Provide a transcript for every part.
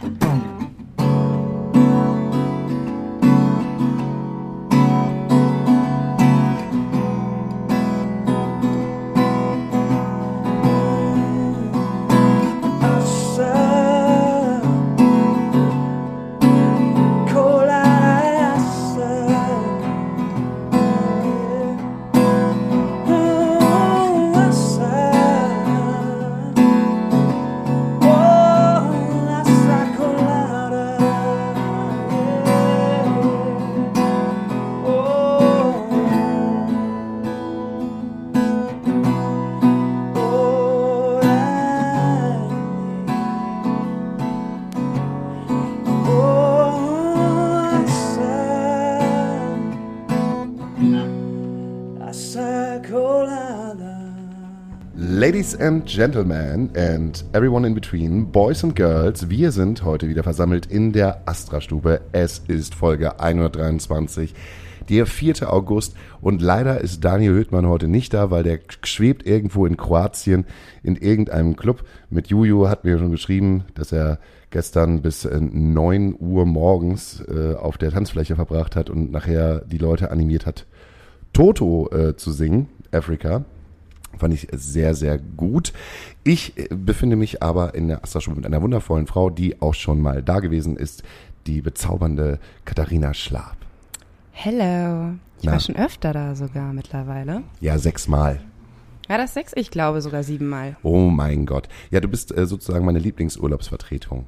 Boom. Ladies and Gentlemen and everyone in between, Boys and Girls, wir sind heute wieder versammelt in der Astra-Stube. Es ist Folge 123, der 4. August und leider ist Daniel Hüttmann heute nicht da, weil der schwebt irgendwo in Kroatien in irgendeinem Club. Mit Juju hat mir schon geschrieben, dass er gestern bis 9 Uhr morgens äh, auf der Tanzfläche verbracht hat und nachher die Leute animiert hat, Toto äh, zu singen, Africa. Fand ich sehr, sehr gut. Ich äh, befinde mich aber in der Astra-Schule mit einer wundervollen Frau, die auch schon mal da gewesen ist, die bezaubernde Katharina Schlab. Hello. Ich Na? war schon öfter da sogar mittlerweile. Ja, sechsmal. War das sechs? Ich glaube sogar siebenmal. Oh mein Gott. Ja, du bist äh, sozusagen meine Lieblingsurlaubsvertretung.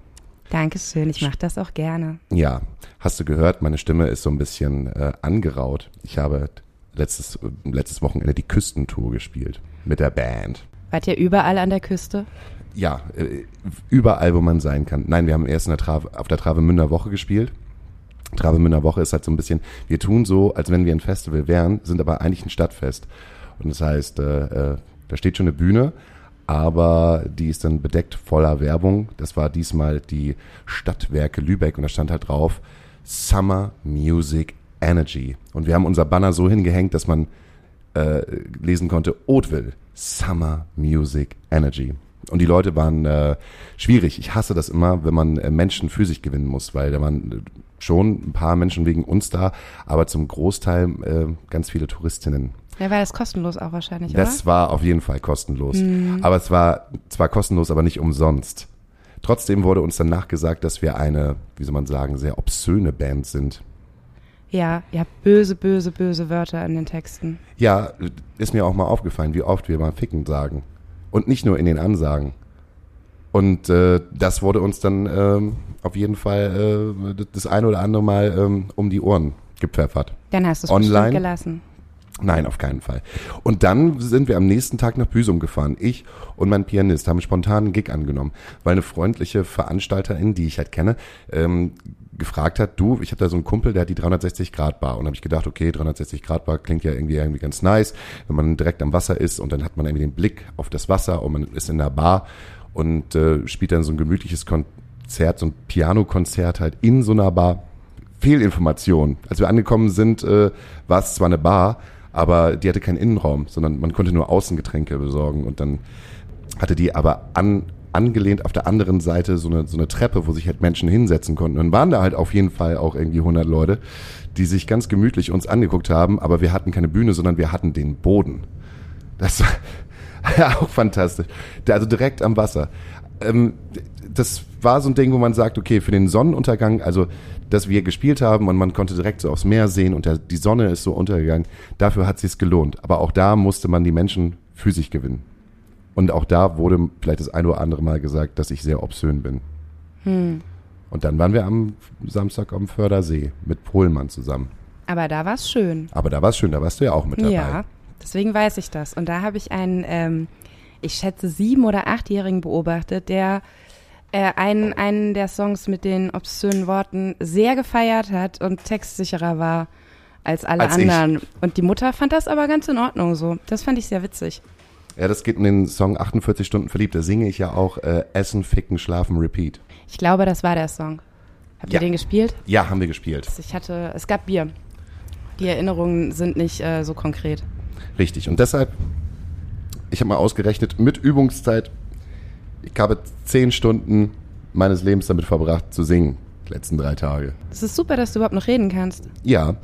Dankeschön, ich mache das auch gerne. Ja, hast du gehört, meine Stimme ist so ein bisschen äh, angeraut. Ich habe letztes, letztes Wochenende die Küstentour gespielt mit der Band. Wart ihr überall an der Küste? Ja, äh, überall, wo man sein kann. Nein, wir haben erst in der Trave, auf der Travemünder Woche gespielt. Travemünder Woche ist halt so ein bisschen, wir tun so, als wenn wir ein Festival wären, sind aber eigentlich ein Stadtfest. Und das heißt, äh, äh, da steht schon eine Bühne, aber die ist dann bedeckt voller Werbung. Das war diesmal die Stadtwerke Lübeck und da stand halt drauf Summer Music Energy. Und wir haben unser Banner so hingehängt, dass man äh, lesen konnte, Hauteville, Summer Music Energy. Und die Leute waren äh, schwierig. Ich hasse das immer, wenn man äh, Menschen für sich gewinnen muss, weil da waren äh, schon ein paar Menschen wegen uns da, aber zum Großteil äh, ganz viele Touristinnen. Ja, war das kostenlos auch wahrscheinlich, oder? Das war auf jeden Fall kostenlos. Mhm. Aber es war zwar kostenlos, aber nicht umsonst. Trotzdem wurde uns dann nachgesagt, dass wir eine, wie soll man sagen, sehr obszöne Band sind. Ja, habt böse, böse, böse Wörter in den Texten. Ja, ist mir auch mal aufgefallen, wie oft wir mal ficken sagen. Und nicht nur in den Ansagen. Und äh, das wurde uns dann ähm, auf jeden Fall äh, das eine oder andere Mal ähm, um die Ohren gepfeffert. Dann hast du es Online gelassen. Nein, auf keinen Fall. Und dann sind wir am nächsten Tag nach Büsum gefahren. Ich und mein Pianist haben spontan einen Gig angenommen, weil eine freundliche Veranstalterin, die ich halt kenne, ähm, gefragt hat, du, ich habe da so einen Kumpel, der hat die 360 Grad Bar und habe ich gedacht, okay, 360 Grad Bar klingt ja irgendwie irgendwie ganz nice, wenn man direkt am Wasser ist und dann hat man irgendwie den Blick auf das Wasser und man ist in der Bar und äh, spielt dann so ein gemütliches Konzert, so ein Pianokonzert halt in so einer Bar. Fehlinformation. Als wir angekommen sind, äh, war es zwar eine Bar, aber die hatte keinen Innenraum, sondern man konnte nur Außengetränke besorgen und dann hatte die aber an angelehnt auf der anderen Seite so eine, so eine Treppe, wo sich halt Menschen hinsetzen konnten. Und waren da halt auf jeden Fall auch irgendwie 100 Leute, die sich ganz gemütlich uns angeguckt haben, aber wir hatten keine Bühne, sondern wir hatten den Boden. Das war ja auch fantastisch. Also direkt am Wasser. Ähm, das war so ein Ding, wo man sagt, okay, für den Sonnenuntergang, also dass wir gespielt haben und man konnte direkt so aufs Meer sehen und der, die Sonne ist so untergegangen, dafür hat es sich gelohnt. Aber auch da musste man die Menschen für sich gewinnen. Und auch da wurde vielleicht das ein oder andere Mal gesagt, dass ich sehr obszön bin. Hm. Und dann waren wir am Samstag am Fördersee mit Pohlmann zusammen. Aber da war es schön. Aber da war es schön, da warst du ja auch mit dabei. Ja, deswegen weiß ich das. Und da habe ich einen, ähm, ich schätze, sieben- oder achtjährigen beobachtet, der äh, einen, einen der Songs mit den obszönen Worten sehr gefeiert hat und textsicherer war als alle als anderen. Ich. Und die Mutter fand das aber ganz in Ordnung so. Das fand ich sehr witzig. Ja, das geht in den Song 48 Stunden verliebt. Da singe ich ja auch äh, Essen, Ficken, Schlafen, Repeat. Ich glaube, das war der Song. Habt ja. ihr den gespielt? Ja, haben wir gespielt. Ich hatte, es gab Bier. Die Erinnerungen sind nicht äh, so konkret. Richtig. Und deshalb, ich habe mal ausgerechnet, mit Übungszeit, ich habe zehn Stunden meines Lebens damit verbracht zu singen, die letzten drei Tage. Es ist super, dass du überhaupt noch reden kannst. Ja,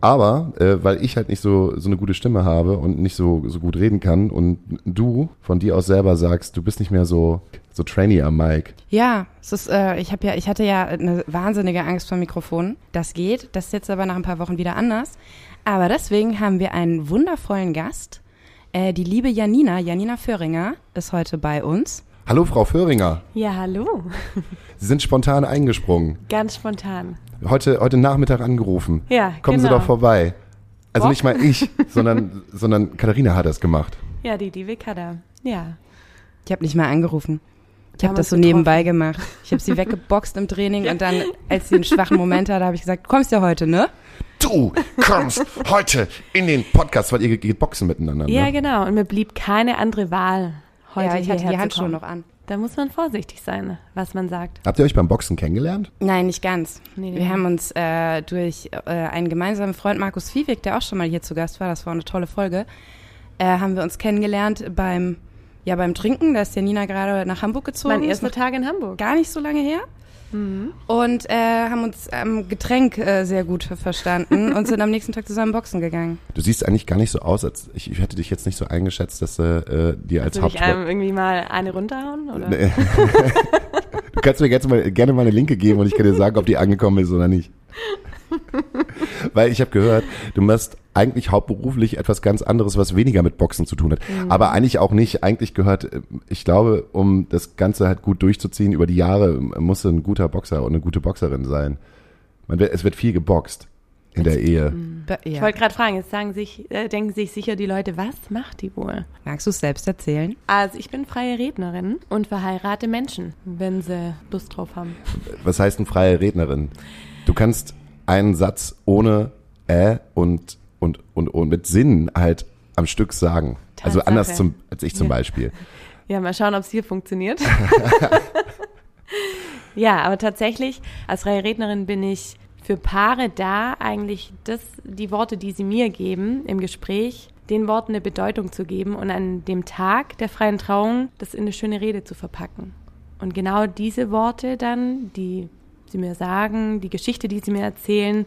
aber äh, weil ich halt nicht so so eine gute Stimme habe und nicht so so gut reden kann und du von dir aus selber sagst, du bist nicht mehr so so trainee am Mic. Ja, es ist, äh, ich habe ja, ich hatte ja eine wahnsinnige Angst vor Mikrofonen. Das geht. Das ist jetzt aber nach ein paar Wochen wieder anders. Aber deswegen haben wir einen wundervollen Gast. Äh, die liebe Janina, Janina Föhringer, ist heute bei uns. Hallo Frau Föhringer, Ja, hallo. Sie sind spontan eingesprungen. Ganz spontan. Heute heute Nachmittag angerufen. Ja, Kommen Sie genau. doch vorbei. Also Bock? nicht mal ich, sondern sondern Katharina hat das gemacht. Ja, die Divi Kada. Ja. Ich habe nicht mal angerufen. Ich habe das so nebenbei gemacht. Ich habe sie weggeboxt im Training und dann, als sie einen schwachen Moment hatte, habe ich gesagt, du kommst ja heute, ne? Du kommst heute in den Podcast, weil ihr geht boxen miteinander. Ja, ne? genau. Und mir blieb keine andere Wahl, heute ja, ich hatte die Handschuhe noch an. Da muss man vorsichtig sein, was man sagt. Habt ihr euch beim Boxen kennengelernt? Nein, nicht ganz. Nee, Wir nee. haben uns äh, durch äh, einen gemeinsamen Freund Markus Viehweg, der auch schon mal hier zu Gast war, das war eine tolle Folge, äh, haben wir uns kennengelernt beim, ja, beim Trinken. Da ist Janina gerade nach Hamburg gezogen. Mein erster Tag in Hamburg. gar nicht so lange her. Mhm. Und äh, haben uns am Getränk äh, sehr gut verstanden und sind am nächsten Tag zusammen boxen gegangen. Du siehst eigentlich gar nicht so aus, als ich, ich hätte dich jetzt nicht so eingeschätzt, dass du äh, dir als Hauptsport... einem irgendwie mal eine runterhauen? Oder? Nee. du kannst mir jetzt mal, gerne mal eine Linke geben und ich kann dir sagen, ob die angekommen ist oder nicht. Weil ich habe gehört, du machst eigentlich hauptberuflich etwas ganz anderes, was weniger mit Boxen zu tun hat. Aber eigentlich auch nicht. Eigentlich gehört, äh, ich glaube, um das Ganze halt gut durchzuziehen über die Jahre, musst du ein guter Boxer und eine gute Boxerin sein. Man wird, es wird viel geboxt in der Ehe. Be Ich wollte gerade fragen, jetzt sagen sich, äh, denken sich sicher die Leute, was macht die wohl? Magst du es selbst erzählen? Also ich bin freie Rednerin und verheirate Menschen, wenn sie Lust drauf haben. Was heißt eine freie Rednerin? Du kannst einen Satz ohne äh und, und, und, und mit Sinn halt am Stück sagen. Also Tatsache. anders zum, als ich zum Ja. Beispiel. Ja, mal schauen, ob es hier funktioniert. ja, aber tatsächlich, als freie Rednerin bin ich für Paare da, eigentlich das, die Worte, die sie mir geben im Gespräch, den Worten eine Bedeutung zu geben und an dem Tag der freien Trauung das in eine schöne Rede zu verpacken. Und genau diese Worte dann, die sie mir sagen, die Geschichte, die sie mir erzählen,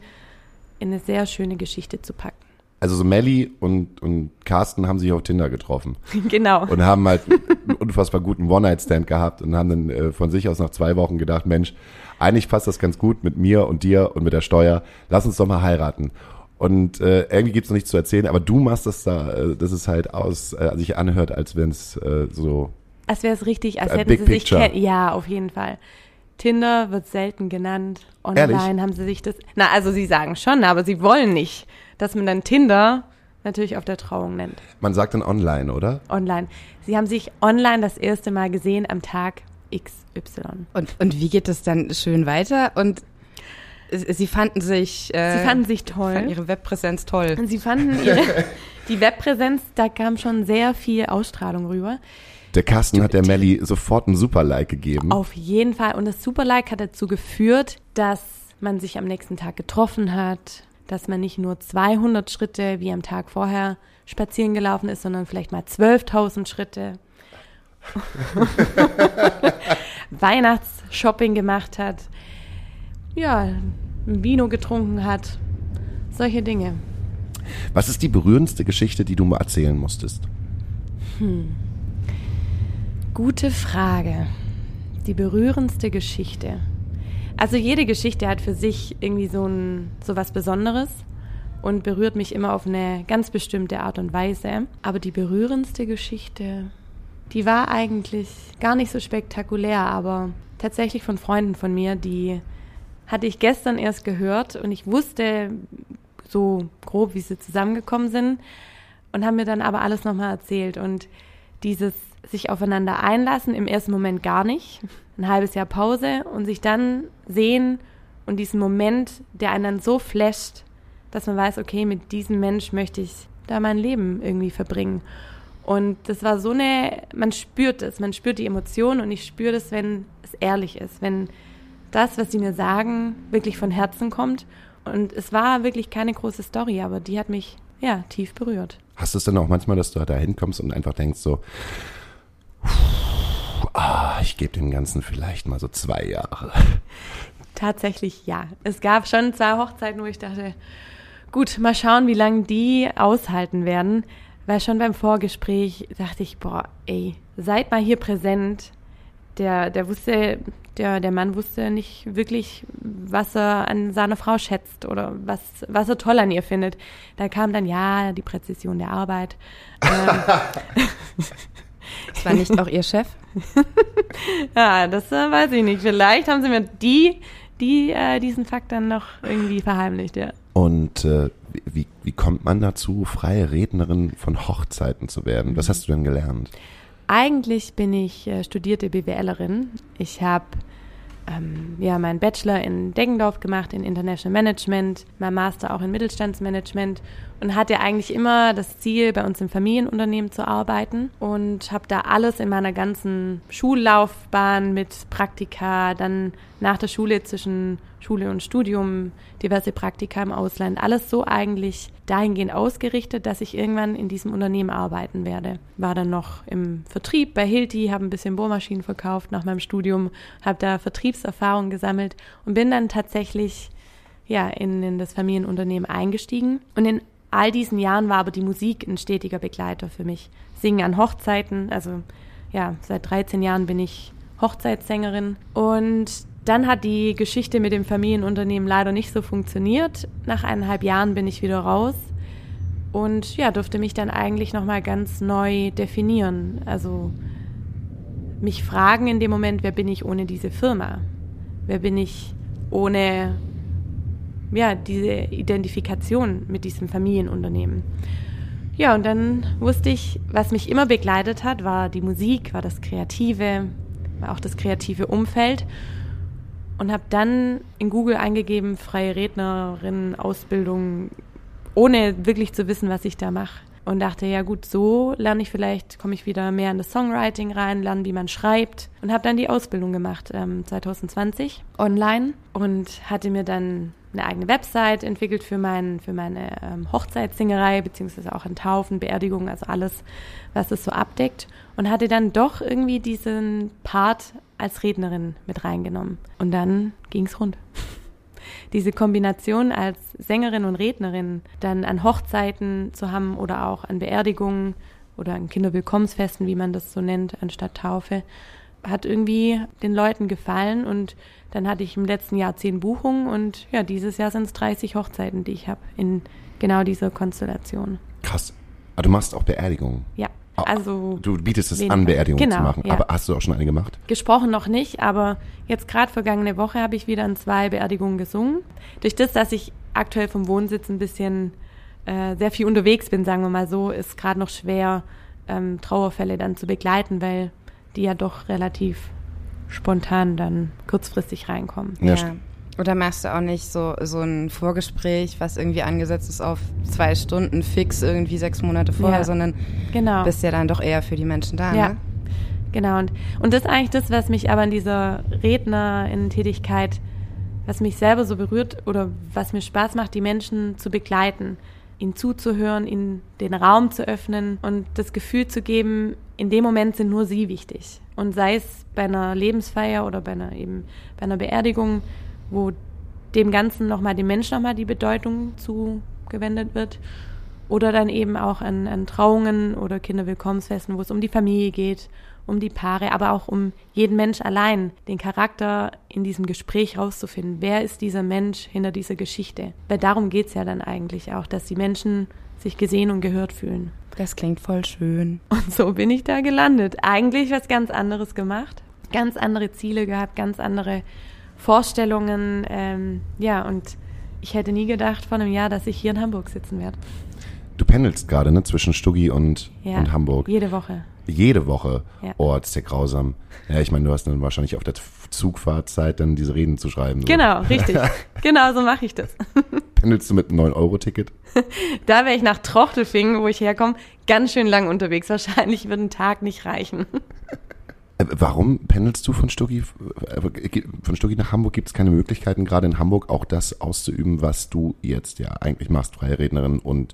in eine sehr schöne Geschichte zu packen. Also so Melly und, und Carsten haben sich auf Tinder getroffen genau. und haben halt einen unfassbar guten One-Night-Stand gehabt und haben dann äh, von sich aus nach zwei Wochen gedacht, Mensch, eigentlich passt das ganz gut mit mir und dir und mit der Steuer. Lass uns doch mal heiraten. Und äh, irgendwie gibt's noch nichts zu erzählen, aber du machst das da, äh, dass es halt aus, äh, sich anhört, als wenn es äh, so Als wäre es richtig, als hätten sie sich kennen. Ja, auf jeden Fall. Tinder wird selten genannt. Online Ehrlich? haben sie sich das. Na, also sie sagen schon, aber sie wollen nicht, dass man dann Tinder natürlich auf der Trauung nennt. Man sagt dann online, oder? Online. Sie haben sich online das erste Mal gesehen am Tag XY. Und, und wie geht es dann schön weiter? Und sie fanden sich, äh, Sie fanden sich fanden toll. ihre Webpräsenz toll. Und sie fanden ihre, die Webpräsenz, da kam schon sehr viel Ausstrahlung rüber. Der Carsten hat der Melly sofort ein Super-Like gegeben. Auf jeden Fall. Und das Superlike hat dazu geführt, dass man sich am nächsten Tag getroffen hat, dass man nicht nur 200 Schritte wie am Tag vorher spazieren gelaufen ist, sondern vielleicht mal 12.000 Schritte. Weihnachtsshopping gemacht hat. Ja, ein Vino getrunken hat. Solche Dinge. Was ist die berührendste Geschichte, die du mal erzählen musstest? Gute Frage. Die berührendste Geschichte. Also jede Geschichte hat für sich irgendwie so ein so was Besonderes und berührt mich immer auf eine ganz bestimmte Art und Weise. Aber die berührendste Geschichte, die war eigentlich gar nicht so spektakulär, aber tatsächlich von Freunden von mir, die hatte ich gestern erst gehört und ich wusste so grob, wie sie zusammengekommen sind und haben mir dann aber alles nochmal erzählt und dieses sich aufeinander einlassen, im ersten Moment gar nicht, ein halbes Jahr Pause und sich dann sehen und diesen Moment, der einen dann so flasht, dass man weiß, okay, mit diesem Mensch möchte ich da mein Leben irgendwie verbringen. Und das war so eine, man spürt es, man spürt die Emotionen und ich spüre das, wenn es ehrlich ist, wenn das, was sie mir sagen, wirklich von Herzen kommt. Und es war wirklich keine große Story, aber die hat mich, ja, tief berührt. Hast du es dann auch manchmal, dass du da hinkommst und einfach denkst so, ah, ich gebe dem Ganzen vielleicht mal so zwei Jahre. Tatsächlich ja. Es gab schon zwei Hochzeiten, wo ich dachte, gut, mal schauen, wie lange die aushalten werden. Weil schon beim Vorgespräch dachte ich, boah, ey, seid mal hier präsent. Der, der wusste, der, der Mann wusste nicht wirklich, was er an seiner Frau schätzt oder was, was er toll an ihr findet. Da kam dann, ja, die Präzision der Arbeit. Ähm, das war nicht auch Ihr Chef? ja, das äh, weiß ich nicht. Vielleicht haben sie mir die, die äh, diesen Fakt dann noch irgendwie verheimlicht, ja. Und äh, wie, wie kommt man dazu, freie Rednerin von Hochzeiten zu werden? Was hast du denn gelernt? Eigentlich bin ich äh, studierte BWLerin. Ich habe ähm, ja, meinen Bachelor in Deggendorf gemacht, in International Management, mein Master auch in Mittelstandsmanagement und hatte eigentlich immer das Ziel, bei uns im Familienunternehmen zu arbeiten und habe da alles in meiner ganzen Schullaufbahn mit Praktika, dann nach der Schule zwischen Schule und Studium, diverse Praktika im Ausland, alles so eigentlich dahingehend ausgerichtet, dass ich irgendwann in diesem Unternehmen arbeiten werde. War dann noch im Vertrieb bei Hilti, habe ein bisschen Bohrmaschinen verkauft nach meinem Studium, habe da Vertriebserfahrung gesammelt und bin dann tatsächlich ja, in, in das Familienunternehmen eingestiegen. Und in all diesen Jahren war aber die Musik ein stetiger Begleiter für mich. Singen an Hochzeiten, also ja, seit 13 Jahren bin ich Hochzeitssängerin. Und dann hat die Geschichte mit dem Familienunternehmen leider nicht so funktioniert. Nach eineinhalb Jahren bin ich wieder raus und ja, durfte mich dann eigentlich nochmal ganz neu definieren. Also mich fragen in dem Moment, wer bin ich ohne diese Firma? Wer bin ich ohne ja, diese Identifikation mit diesem Familienunternehmen. Ja, und dann wusste ich, was mich immer begleitet hat, war die Musik, war das Kreative, war auch das kreative Umfeld. Und habe dann in Google eingegeben, freie Rednerin, Ausbildung, ohne wirklich zu wissen, was ich da mache. Und dachte, ja gut, so lerne ich vielleicht, komme ich wieder mehr in das Songwriting rein, lerne, wie man schreibt. Und habe dann die Ausbildung gemacht, ähm, 2020, online. Und hatte mir dann eine eigene Website entwickelt für, mein, für meine ähm, Hochzeitssingerei, beziehungsweise auch in Taufen, Beerdigungen, also alles, was es so abdeckt. Und hatte dann doch irgendwie diesen Part als Rednerin mit reingenommen. Und dann ging's rund. Diese Kombination als Sängerin und Rednerin dann an Hochzeiten zu haben oder auch an Beerdigungen oder an Kinderwillkommensfesten, wie man das so nennt, anstatt Taufe, hat irgendwie den Leuten gefallen und dann hatte ich im letzten Jahr zehn Buchungen und ja, dieses Jahr sind es 30 Hochzeiten, die ich habe in genau dieser Konstellation. Krass. Aber du machst auch Beerdigungen? Ja. Also du bietest es an, Beerdigungen genau, zu machen. Ja. Aber hast du auch schon eine gemacht? Gesprochen noch nicht, aber jetzt gerade vergangene Woche habe ich wieder an zwei Beerdigungen gesungen. Durch das, dass ich aktuell vom Wohnsitz ein bisschen äh, sehr viel unterwegs bin, sagen wir mal so, ist gerade noch schwer, ähm, Trauerfälle dann zu begleiten, weil die ja doch relativ spontan dann kurzfristig reinkommen. Ja. ja. Oder machst du auch nicht so, so ein Vorgespräch, was irgendwie angesetzt ist auf zwei Stunden fix irgendwie sechs Monate vorher, ja, sondern genau. bist ja dann doch eher für die Menschen da, ja. ne? Genau, und, und das ist eigentlich das, was mich aber in dieser Rednerinnen-Tätigkeit, was mich selber so berührt oder was mir Spaß macht, die Menschen zu begleiten, ihnen zuzuhören, ihnen den Raum zu öffnen und das Gefühl zu geben, in dem Moment sind nur sie wichtig. Und sei es bei einer Lebensfeier oder bei einer eben bei einer Beerdigung, wo dem Ganzen nochmal dem Menschen nochmal die Bedeutung zugewendet wird. Oder dann eben auch an, an Trauungen oder Kinderwillkommensfesten, wo es um die Familie geht, um die Paare, aber auch um jeden Mensch allein, den Charakter in diesem Gespräch rauszufinden. Wer ist dieser Mensch hinter dieser Geschichte? Weil darum geht's ja dann eigentlich auch, dass die Menschen sich gesehen und gehört fühlen. Das klingt voll schön. Und so bin ich da gelandet. Eigentlich was ganz anderes gemacht, ganz andere Ziele gehabt, ganz andere Vorstellungen. Ähm, ja, und ich hätte nie gedacht vor einem Jahr, dass ich hier in Hamburg sitzen werde. Du pendelst gerade ne, zwischen Stuggi und, ja, und Hamburg. Jede Woche. Jede Woche. Ja. Oh, das ist ja grausam. Ja, ich meine, du hast dann wahrscheinlich auf der Zugfahrzeit dann diese Reden zu schreiben. So. Genau, richtig. genau so mache ich das. Pendelst du mit einem 9-Euro-Ticket? da wäre ich nach Trochtelfingen, wo ich herkomme, ganz schön lang unterwegs. Wahrscheinlich wird ein Tag nicht reichen. Äh, warum pendelst du von Stuggi, äh, von Stuggi nach Hamburg? Gibt es keine Möglichkeiten, gerade in Hamburg auch das auszuüben, was du jetzt ja eigentlich machst, freie Rednerin und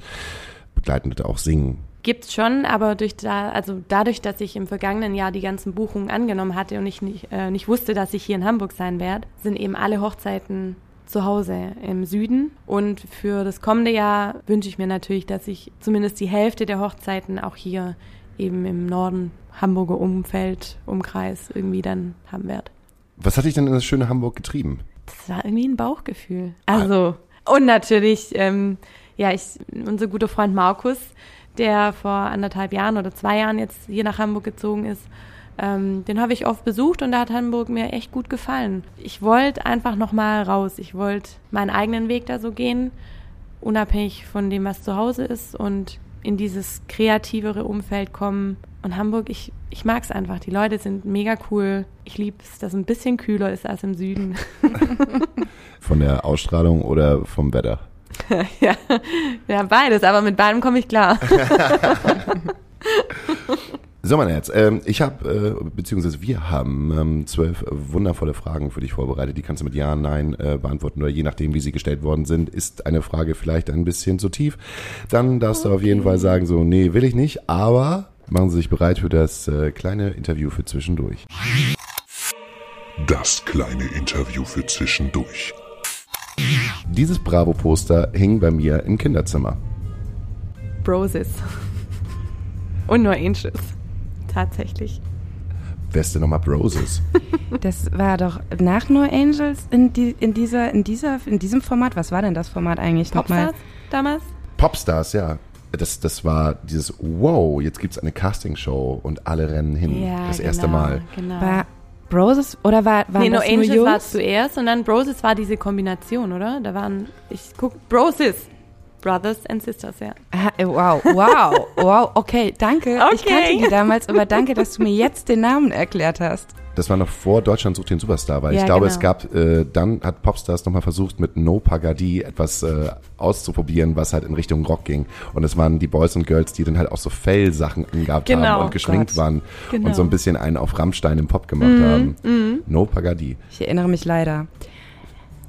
begleitende auch singen? Gibt's schon, aber durch da, also dadurch, dass ich im vergangenen Jahr die ganzen Buchungen angenommen hatte und ich nicht, äh, nicht wusste, dass ich hier in Hamburg sein werde, sind eben alle Hochzeiten zu Hause im Süden. Und für das kommende Jahr wünsche ich mir natürlich, dass ich zumindest die Hälfte der Hochzeiten auch hier eben im Norden, Hamburger Umfeld, Umkreis irgendwie dann haben werde. Was hat dich denn in das schöne Hamburg getrieben? Das war irgendwie ein Bauchgefühl. Also, und natürlich, ähm, ja, ich, unser guter Freund Markus, der vor anderthalb Jahren oder zwei Jahren jetzt hier nach Hamburg gezogen ist, ähm, den habe ich oft besucht und da hat Hamburg mir echt gut gefallen. Ich wollte einfach nochmal raus. Ich wollte meinen eigenen Weg da so gehen, unabhängig von dem, was zu Hause ist und in dieses kreativere Umfeld kommen. Und Hamburg, ich, ich mag es einfach. Die Leute sind mega cool. Ich liebe es, dass es ein bisschen kühler ist als im Süden. Von der Ausstrahlung oder vom Wetter? ja, ja, beides, aber mit beidem komme ich klar. So, mein Herz, ähm, ich habe, äh, beziehungsweise wir haben ähm, zwölf wundervolle Fragen für dich vorbereitet. Die kannst du mit Ja, Nein äh, beantworten oder je nachdem, wie sie gestellt worden sind. Ist eine Frage vielleicht ein bisschen zu tief, dann darfst du auf jeden Fall sagen, so, nee, will ich nicht, aber machen Sie sich bereit für das äh, kleine Interview für zwischendurch. Das kleine Interview für zwischendurch. Dieses Bravo-Poster hing bei mir im Kinderzimmer. Broses. Und nur Angels. Tatsächlich. Wer ist denn nochmal Broses? Das war doch nach No Angels in, die, in, dieser, in, dieser, in diesem Format. Was war denn das Format eigentlich nochmal? Popstars damals? Popstars, ja. Das, das war dieses Wow, jetzt gibt's eine Castingshow und alle rennen hin. Ja, das genau, erste Mal. Genau. War Broses oder war, waren nee, No das Angels nur war Jungs? zuerst und dann Broses war diese Kombination, oder? Da waren, ich guck, Broses. Brothers and Sisters, ja. Äh, wow, wow, wow, okay, danke. Ich Okay. kannte die damals, aber danke, dass du mir jetzt den Namen erklärt hast. Das war noch vor Deutschland sucht den Superstar, weil Ja, ich glaube, genau. es gab, äh, dann hat Popstars nochmal versucht, mit No Pagadi etwas äh, auszuprobieren, was halt in Richtung Rock ging. Und es waren die Boys und Girls, die dann halt auch so Fellsachen angehabt Genau. haben und geschminkt Gott. waren Genau. und so ein bisschen einen auf Rammstein im Pop gemacht haben. No Pagadi. Ich erinnere mich leider.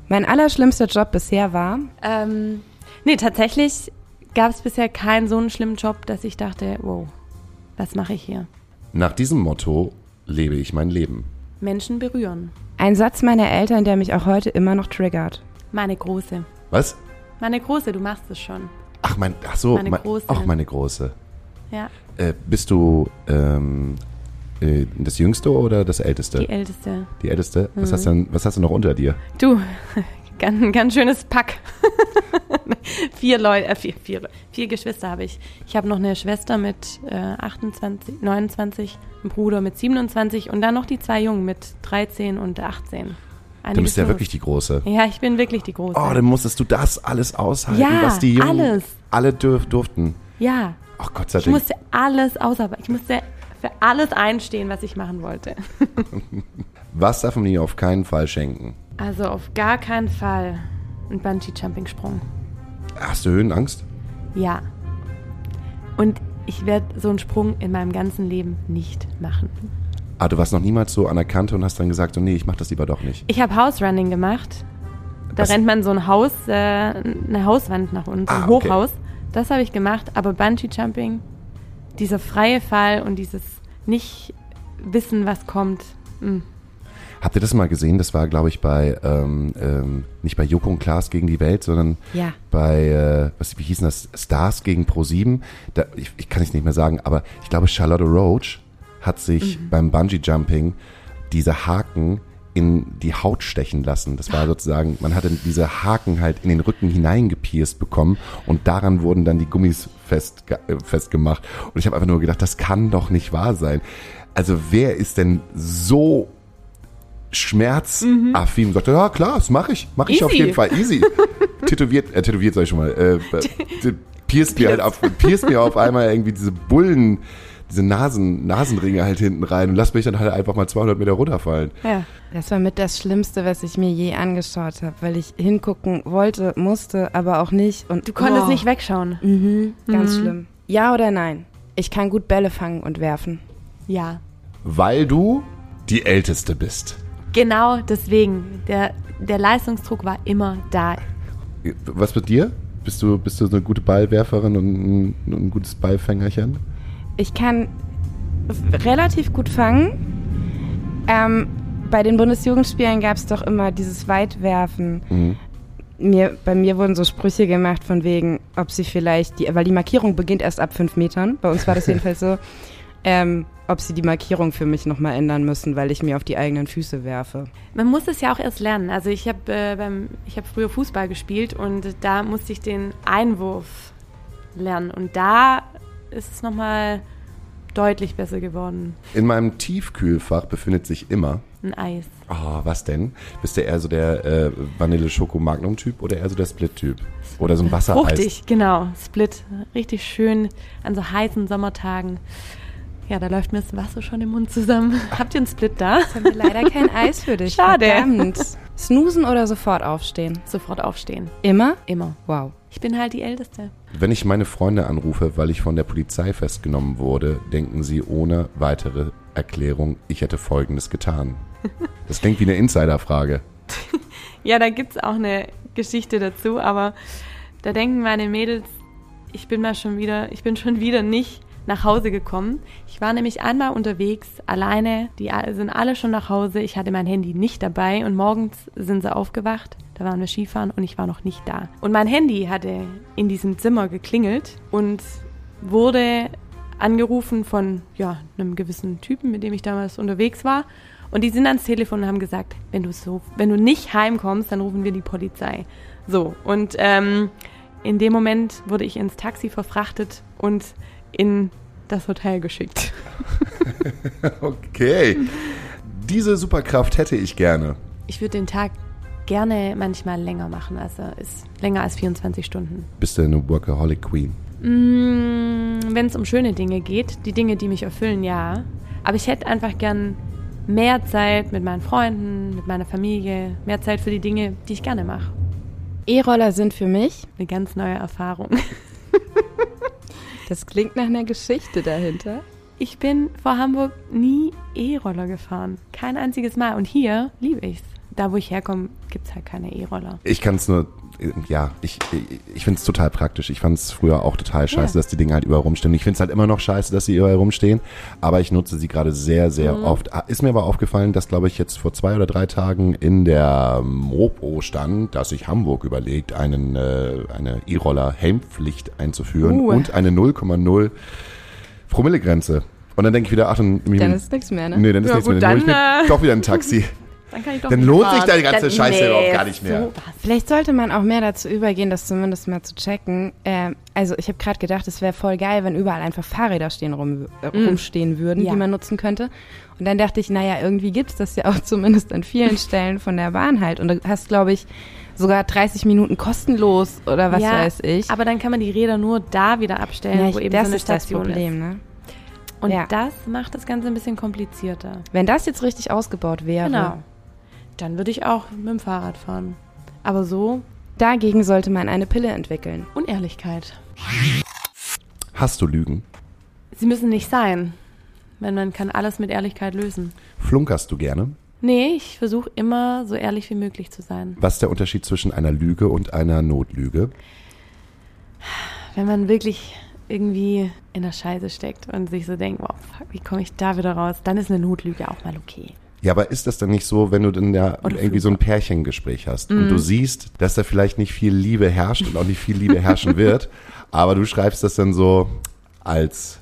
Mein allerschlimmster Job bisher war, Ähm, nee, tatsächlich gab es bisher keinen so einen schlimmen Job, dass ich dachte, wow, was mache ich hier? Nach diesem Motto lebe ich mein Leben. Menschen berühren. ein Satz meiner Eltern, der mich auch heute immer noch triggert. Meine Große. Was? Meine Große, du machst es schon. Ach, mein, ach so, Meine mein, Große. auch meine Große. Ja, Äh, bist du ähm, äh, das Jüngste oder das Älteste? die Älteste. Die Älteste? Was, Mhm. hast du was hast du noch unter dir? Du, ganz, ganz schönes Pack. vier Leute, äh, vier, vier, vier Geschwister habe ich. Ich habe noch eine Schwester mit äh, 28, 29, einen Bruder mit 27 und dann noch die zwei Jungen mit 13 und 18. Du Einiges bist ja los. wirklich die Große. Ja, ich bin wirklich die Große. Oh, dann musstest du das alles aushalten, Ja, was die Jungen alles. alle dürf, durften. ja, Ach Gott sei ich Dank. musste alles ausarbeiten. Ich musste für alles einstehen, was ich machen wollte. Was darf man dir auf keinen Fall schenken? Also auf gar keinen Fall ein Bungee-Jumping-Sprung. Hast du Höhenangst? Ja. Und ich werde so einen Sprung in meinem ganzen Leben nicht machen. Ah, du warst noch niemals so an der Kante und hast dann gesagt, oh nee, ich mach das lieber doch nicht. Ich habe House Running gemacht. Da Was? rennt man so ein Haus, äh, eine Hauswand nach unten, so ein Ah, okay. Hochhaus. Das habe ich gemacht, aber Bungee Jumping, dieser freie Fall und dieses nicht wissen, was kommt. mm. Habt ihr das mal gesehen? Das war, glaube ich, bei, ähm, ähm, nicht bei Joko und Klaas gegen die Welt, sondern Ja. bei, äh, was, wie hießen das? Stars gegen Pro7. Da, ich, ich kann es nicht mehr sagen, aber ich glaube, Charlotte Roach hat sich beim Bungee-Jumping diese Haken in die Haut stechen lassen. Das war sozusagen, man hatte diese Haken halt in den Rücken hineingepierst bekommen und daran wurden dann die Gummis fest, äh, festgemacht. Und ich habe einfach nur gedacht, das kann doch nicht wahr sein. Also wer ist denn so schmerzaffin und sagt, ja klar, das mache ich, mache ich auf jeden Fall, easy. tätowiert, äh, tätowiert sag ich schon mal, äh, äh, pierst mir halt auf, pierst mir auf einmal irgendwie diese Bullen, diese Nasen, Nasenringe halt hinten rein und lass mich dann halt einfach mal 200 Meter runterfallen. Ja. Das war mit das Schlimmste, was ich mir je angeschaut habe, weil ich hingucken wollte, musste, aber auch nicht. Und Du konntest Oh. nicht wegschauen. Mhm, ganz schlimm. Ja oder nein? Ich kann gut Bälle fangen und werfen. Ja. Weil du die Älteste bist. Genau deswegen. Der, der Leistungsdruck war immer da. Was mit dir? Bist du, bist du so eine gute Ballwerferin und ein, ein gutes Ballfängerchen? Ich kann relativ gut fangen. Ähm, bei den Bundesjugendspielen gab es doch immer dieses Weitwerfen. Mhm. Mir, bei mir wurden so Sprüche gemacht von wegen, ob sie vielleicht, die, weil die Markierung beginnt erst ab fünf Metern, bei uns war das jedenfalls so, ähm, ob sie die Markierung für mich nochmal ändern müssen, weil ich mir auf die eigenen Füße werfe. Man muss es ja auch erst lernen. Also ich habe äh, beim ich habe früher Fußball gespielt und da musste ich den Einwurf lernen und da ist es nochmal deutlich besser geworden. In meinem Tiefkühlfach befindet sich immer. Ein Eis. Oh, was denn? Bist du eher so der äh, Vanille-Schoko-Magnum-Typ oder eher so der Split-Typ? Oder so ein Wassereis? Fruchtig, genau. Split. Richtig schön an so heißen Sommertagen. Ja, da läuft mir das Wasser schon im Mund zusammen. Habt ihr einen Split da? Jetzt haben wir leider kein Eis für dich. Schade. Verdammt. Snoosen oder sofort aufstehen? Sofort aufstehen. Immer? Immer. Wow. Ich bin halt die Älteste. Wenn ich meine Freunde anrufe, weil ich von der Polizei festgenommen wurde, denken sie ohne weitere Erklärung, ich hätte Folgendes getan. Das klingt wie eine Insiderfrage. Ja, da gibt's auch eine Geschichte dazu, aber da denken meine Mädels, ich bin mal schon wieder, ich bin schon wieder nicht nach Hause gekommen. Ich war nämlich einmal unterwegs, alleine, die sind alle schon nach Hause, ich hatte mein Handy nicht dabei und morgens sind sie aufgewacht, da waren wir Skifahren und ich war noch nicht da. Und mein Handy hatte in diesem Zimmer geklingelt und wurde angerufen von ja, einem gewissen Typen, mit dem ich damals unterwegs war. Und die sind ans Telefon und haben gesagt, wenn du so, wenn du nicht heimkommst, dann rufen wir die Polizei. So, und ähm, in dem Moment wurde ich ins Taxi verfrachtet und in das Hotel geschickt. Okay. Diese Superkraft hätte ich gerne. Ich würde den Tag gerne manchmal länger machen, also ist länger als 24 Stunden. Bist du eine Workaholic Queen? Mm, Wenn es um schöne Dinge geht, die Dinge, die mich erfüllen, ja. Aber ich hätte einfach gern mehr Zeit mit meinen Freunden, mit meiner Familie, mehr Zeit für die Dinge, die ich gerne mache. E-Roller sind für mich, Eine ganz neue Erfahrung. das klingt nach einer Geschichte dahinter. Ich bin vor Hamburg nie E-Roller gefahren. Kein einziges Mal. Und hier liebe ich's. Da, wo ich herkomme, gibt's halt keine E-Roller. Ich kann es nur, ja, ich, ich, finde es total praktisch. Ich fand es früher auch total scheiße, Ja. dass die Dinge halt überall rumstehen. Ich finde es halt immer noch scheiße, dass sie überall rumstehen, aber ich nutze sie gerade sehr, sehr Mhm. oft. Ah, Ist mir aber aufgefallen, dass, glaube ich, jetzt vor zwei oder drei Tagen in der Mopo stand, dass sich Hamburg überlegt, einen, äh, eine E-Roller-Helmpflicht einzuführen Uh. und eine 0,0 Promillegrenze. Und dann denke ich wieder, ach, dann, Dann ist nichts mehr, ne? nee, dann ist Ja, nichts gut, mehr. Dann hol ich dann, mir äh, doch wieder ein Taxi. Dann kann ich doch Dann lohnt sich da die ganze Dann- Scheiße überhaupt gar nicht mehr. sowas. Vielleicht sollte man auch mehr dazu übergehen, das zumindest mal zu checken. Ähm, also ich habe gerade gedacht, es wäre voll geil, wenn überall einfach Fahrräder stehen rum, äh, Mm. rumstehen würden, Ja. die man nutzen könnte. Und dann dachte ich, naja, irgendwie gibt's das ja auch zumindest an vielen Stellen von der Bahn halt. Und du hast, glaube ich, sogar 30 Minuten kostenlos oder was ja, weiß ich. Aber dann kann man die Räder nur da wieder abstellen, ja, wo ich, eben das so eine ist das Station Problem, ist. ne? Und Ja. das macht das Ganze ein bisschen komplizierter. Wenn das jetzt richtig ausgebaut wäre. Genau. Dann würde ich auch mit dem Fahrrad fahren. Aber so Dagegen sollte man eine Pille entwickeln. Unehrlichkeit. Hast du Lügen? Sie müssen nicht sein. Wenn man kann alles mit Ehrlichkeit lösen. Flunkerst du gerne? Nee, ich versuche immer so ehrlich wie möglich zu sein. Was ist der Unterschied zwischen einer Lüge und einer Notlüge? Wenn man wirklich irgendwie in der Scheiße steckt und sich so denkt, wow, fuck, wie komme ich da wieder raus? Dann ist eine Notlüge auch mal okay. Ja, aber ist das dann nicht so, wenn du dann ja Oder irgendwie so ein Pärchengespräch hast und Mhm. du siehst, dass da vielleicht nicht viel Liebe herrscht und auch nicht viel Liebe herrschen wird, aber du schreibst das dann so als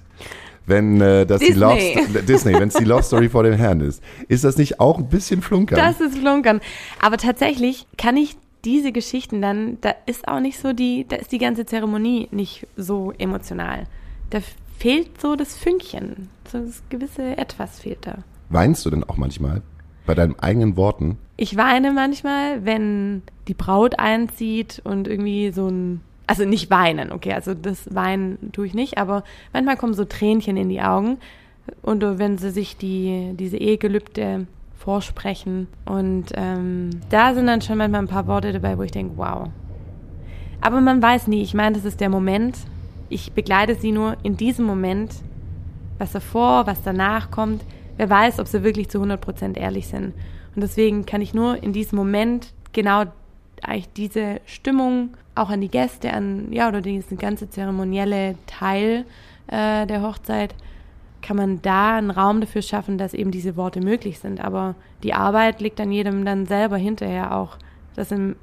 wenn äh, das die Disney. Love Sto- Disney, wenn es die Love Story vor dem Herrn ist. Ist das nicht auch ein bisschen Flunkern? Das ist Flunkern. Aber tatsächlich kann ich diese Geschichten dann, da ist auch nicht so die, da ist die ganze Zeremonie nicht so emotional. Da fehlt so das Fünkchen. So das gewisse Etwas fehlt da. Weinst du denn auch manchmal bei deinen eigenen Worten? Ich weine manchmal, wenn die Braut einzieht und irgendwie so ein, also nicht weinen, okay, also das Weinen tue ich nicht, aber manchmal kommen so Tränchen in die Augen und wenn sie sich die, diese Ehegelübde vorsprechen und ähm, da sind dann schon manchmal ein paar Worte dabei, wo ich denke, wow. Aber man weiß nie, ich meine, das ist der Moment, ich begleite sie nur in diesem Moment, was davor, was danach kommt, wer weiß, ob sie wirklich zu 100% ehrlich sind. Und deswegen kann ich nur in diesem Moment genau eigentlich diese Stimmung auch an die Gäste, an, ja, oder diesen ganze zeremonielle Teil äh, der Hochzeit, kann man da einen Raum dafür schaffen, dass eben diese Worte möglich sind. Aber die Arbeit liegt an jedem dann selber hinterher auch, das im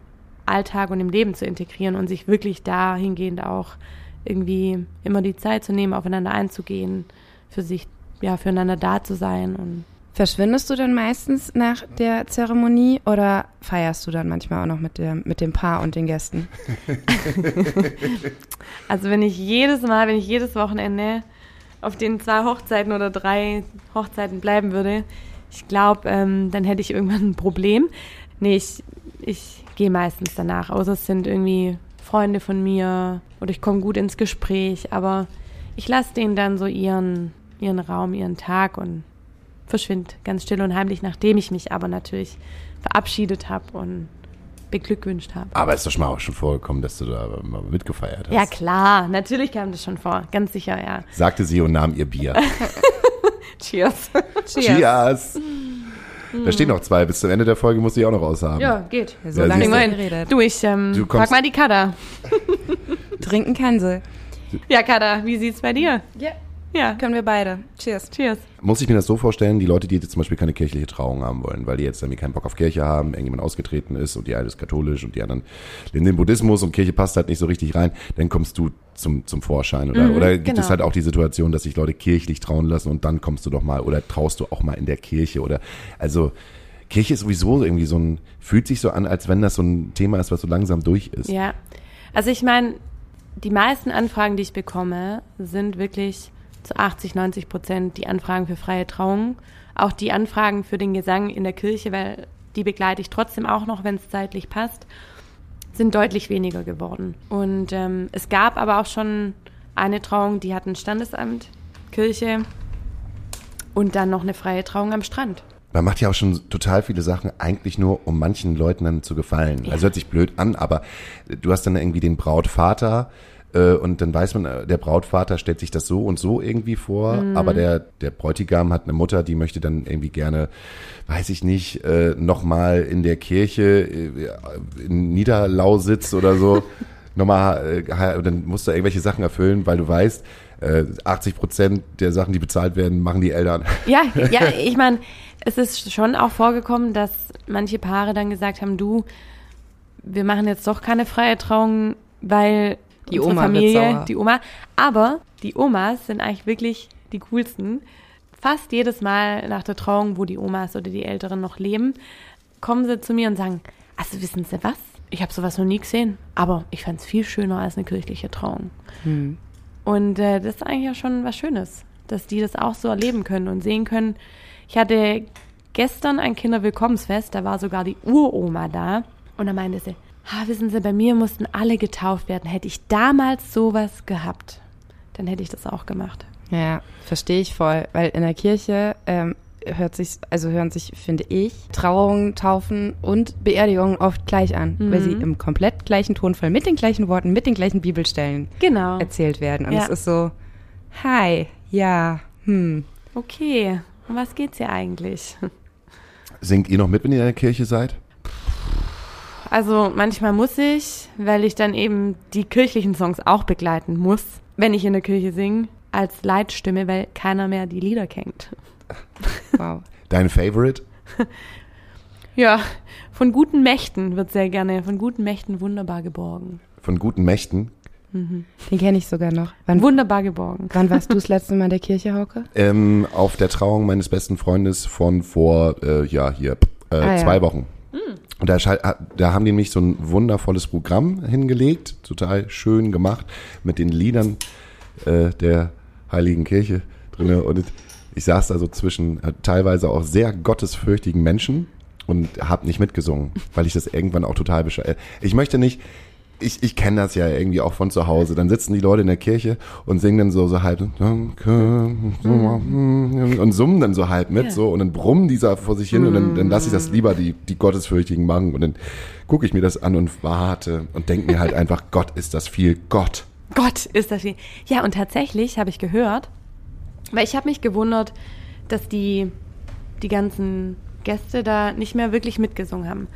Alltag und im Leben zu integrieren und sich wirklich dahingehend auch irgendwie immer die Zeit zu nehmen, aufeinander einzugehen, für sich, ja, füreinander da zu sein und Verschwindest du dann meistens nach der Zeremonie oder feierst du dann manchmal auch noch mit, der, mit dem Paar und den Gästen? also wenn ich jedes Mal, wenn ich jedes Wochenende auf den zwei Hochzeiten oder drei Hochzeiten bleiben würde, ich glaube, ähm, dann hätte ich irgendwann ein Problem. Nee, ich, ich gehe meistens danach, außer es sind irgendwie Freunde von mir oder ich komme gut ins Gespräch, aber ich lasse denen dann so ihren, ihren Raum, ihren Tag und verschwinde ganz still und heimlich, nachdem ich mich aber natürlich verabschiedet habe und beglückwünscht habe. Aber ist doch schon mal auch schon vorgekommen, dass du da mal mitgefeiert hast. Ja, klar, natürlich kam das schon vor, ganz sicher, ja. Sagte sie und nahm ihr Bier. Cheers. Cheers. Cheers. Da stehen noch zwei. Bis zum Ende der Folge muss ich auch noch aushaben. Ja, geht. So Ja, lange geredet. Du, ich ähm, Du frag kommst- mal die Kada. Trinken kann sie. Ja, Kada, wie sieht's bei dir? Ja. Ja, Können wir beide. Cheers. cheers. Muss ich mir das so vorstellen, die Leute, die jetzt zum Beispiel keine kirchliche Trauung haben wollen, weil die jetzt irgendwie keinen Bock auf Kirche haben, irgendjemand ausgetreten ist und die eine ist katholisch und die anderen in den Buddhismus und Kirche passt halt nicht so richtig rein, dann kommst du zum, zum Vorschein. Oder, Mhm, oder gibt genau. es halt auch die Situation, dass sich Leute kirchlich trauen lassen und dann kommst du doch mal oder traust du auch mal in der Kirche oder also Kirche ist sowieso irgendwie so ein, fühlt sich so an, als wenn das so ein Thema ist, was so langsam durch ist. Ja, also ich meine, die meisten Anfragen, die ich bekomme, sind wirklich zu 80, 90 Prozent die Anfragen für freie Trauungen. Auch die Anfragen für den Gesang in der Kirche, weil die begleite ich trotzdem auch noch, wenn es zeitlich passt, sind deutlich weniger geworden. Und ähm, es gab aber auch schon eine Trauung, die hat ein Standesamt, Kirche und dann noch eine freie Trauung am Strand. Man macht ja auch schon total viele Sachen eigentlich nur, um manchen Leuten dann zu gefallen. Ja. Also hört sich blöd an, aber du hast dann irgendwie den Brautvater äh, und dann weiß man, äh, der Brautvater stellt sich das so und so irgendwie vor, Mhm. aber der, der Bräutigam hat eine Mutter, die möchte dann irgendwie gerne, weiß ich nicht, äh, nochmal in der Kirche äh, in Niederlausitz oder so, nochmal, äh, dann musst du irgendwelche Sachen erfüllen, weil du weißt, äh, 80 Prozent der Sachen, die bezahlt werden, machen die Eltern. Ja, ja, ich meine, es ist schon auch vorgekommen, dass manche Paare dann gesagt haben, du, wir machen jetzt doch keine freie Trauung, weil Die Oma wird Familie, die Oma, aber die Omas sind eigentlich wirklich die coolsten. Fast jedes Mal nach der Trauung, wo die Omas oder die Älteren noch leben, kommen sie zu mir und sagen, also wissen Sie was? Ich habe sowas noch nie gesehen, aber ich fand es viel schöner als eine kirchliche Trauung. Und äh, das ist eigentlich ja schon was Schönes, dass die das auch so erleben können und sehen können. Ich hatte gestern ein Kinderwillkommensfest, da war sogar die Uroma da. Und da meinte sie, ah, wissen Sie, bei mir mussten alle getauft werden. Hätte ich damals sowas gehabt, dann hätte ich das auch gemacht. Ja, verstehe ich voll, weil in der Kirche ähm, hört sich, also hören sich, finde ich, Trauungen, Taufen und Beerdigungen oft gleich an, weil sie im komplett gleichen Tonfall, mit den gleichen Worten, mit den gleichen Bibelstellen Genau. erzählt werden. Und Ja. es ist so, hi, ja, hm. Okay, um was geht's hier eigentlich? Singt ihr noch mit, wenn ihr in der Kirche seid? Also manchmal muss ich, weil ich dann eben die kirchlichen Songs auch begleiten muss, wenn ich in der Kirche singe, als Leitstimme, weil keiner mehr die Lieder kennt. Wow. Dein Favorite? Ja, von guten Mächten wird sehr gerne, von guten Mächten wunderbar geborgen. Von guten Mächten? Den kenne ich sogar noch. Wann, Wunderbar geborgen. wann warst du das letzte Mal in der Kirche, Hauke? Ähm, auf der Trauung meines besten Freundes von vor, äh, ja, hier, äh, Ah, ja. zwei Wochen. Und da, schall- da haben die nämlich so ein wundervolles Programm hingelegt, total schön gemacht, mit den Liedern äh, der Heiligen Kirche drinne. Und ich saß da so zwischen äh, teilweise auch sehr gottesfürchtigen Menschen und habe nicht mitgesungen, weil ich das irgendwann auch total bescheuert. Ich möchte nicht, ich, ich kenne das ja irgendwie auch von zu Hause. Dann sitzen die Leute in der Kirche und singen dann so, so halb Danke und summen dann so halb mit Ja. so und dann brummen die so vor sich hin und dann, dann lasse ich das lieber die, die Gottesfürchtigen machen und dann gucke ich mir das an und warte und denke mir halt einfach, Gott ist das viel Gott. Gott, ist das viel. Ja, und tatsächlich habe ich gehört, weil ich habe mich gewundert, dass die, die ganzen Gäste da nicht mehr wirklich mitgesungen haben.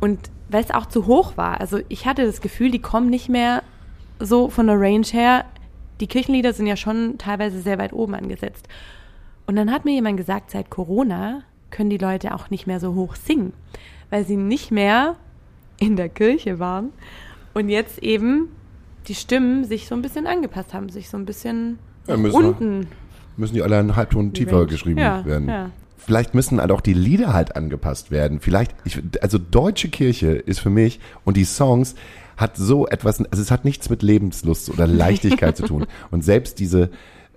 Und weil es auch zu hoch war. Also ich hatte das Gefühl, die kommen nicht mehr so von der Range her. Die Kirchenlieder sind ja schon teilweise sehr weit oben angesetzt. Und dann hat mir jemand gesagt, seit Corona können die Leute auch nicht mehr so hoch singen, weil sie nicht mehr in der Kirche waren und jetzt eben die Stimmen sich so ein bisschen angepasst haben, sich so ein bisschen Ja, müssen, unten. müssen die alle einen Halbton tiefer geschrieben ja, werden. Ja. Vielleicht müssen halt auch die Lieder halt angepasst werden. Vielleicht, ich, also deutsche Kirche ist für mich und die Songs hat so etwas, also es hat nichts mit Lebenslust oder Leichtigkeit zu tun. Und selbst diese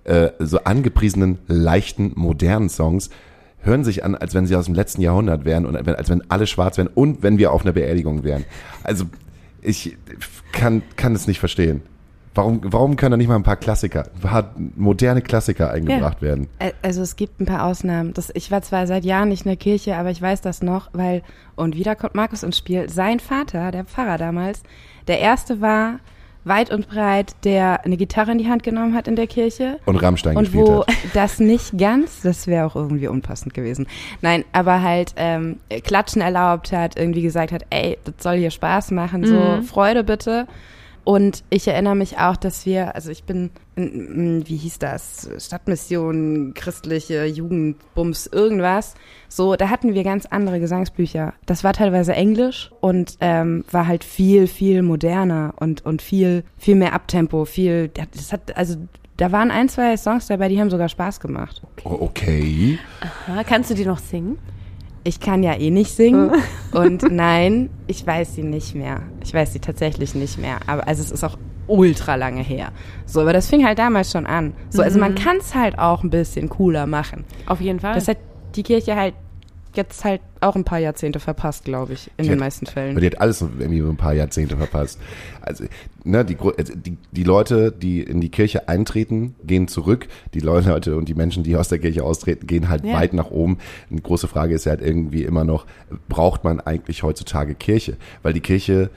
äh, so angepriesenen, leichten, modernen Songs hören sich an, als wenn sie aus dem letzten Jahrhundert wären und als wenn alle schwarz wären und wenn wir auf einer Beerdigung wären. Also ich kann, kann es nicht verstehen. Warum, warum können da nicht mal ein paar Klassiker, ein paar moderne Klassiker eingebracht werden? Ä- Also es gibt ein paar Ausnahmen. Das, ich war zwar seit Jahren nicht in der Kirche, aber ich weiß das noch, weil, und wieder kommt Markus ins Spiel, sein Vater, der Pfarrer damals, der erste war weit und breit, der eine Gitarre in die Hand genommen hat in der Kirche. Und Rammstein Und gespielt wo hat. das nicht ganz, das wäre auch irgendwie unpassend gewesen. Nein, aber halt ähm, Klatschen erlaubt hat, irgendwie gesagt hat, ey, das soll hier Spaß machen, so Mhm. Freude bitte. Und ich erinnere mich auch, dass wir, also ich bin, in, in, wie hieß das, Stadtmission, christliche Jugendbums, irgendwas. So, da hatten wir ganz andere Gesangsbücher. Das war teilweise Englisch und ähm, war halt viel, viel moderner und, und viel, viel mehr Abtempo, viel, das hat, also da waren ein, zwei Songs dabei, die haben sogar Spaß gemacht. Okay. Aha, kannst du die noch singen? Ich kann ja eh nicht singen und nein, ich weiß sie nicht mehr. Ich weiß sie tatsächlich nicht mehr. Aber also es ist auch ultra lange her. So, aber das fing halt damals schon an. So, also man kann es halt auch ein bisschen cooler machen. Auf jeden Fall. Das hat die Kirche halt jetzt halt auch ein paar Jahrzehnte verpasst, glaube ich, in Die den hat- meisten Und Fällen. die hat alles irgendwie ein paar Jahrzehnte verpasst. Also, ne, die, also die, die Leute, die in die Kirche eintreten, gehen zurück. Die Leute und die Menschen, die aus der Kirche austreten, gehen halt Ja. weit nach oben. Eine große Frage ist ja halt irgendwie immer noch, braucht man eigentlich heutzutage Kirche? Weil die Kirche,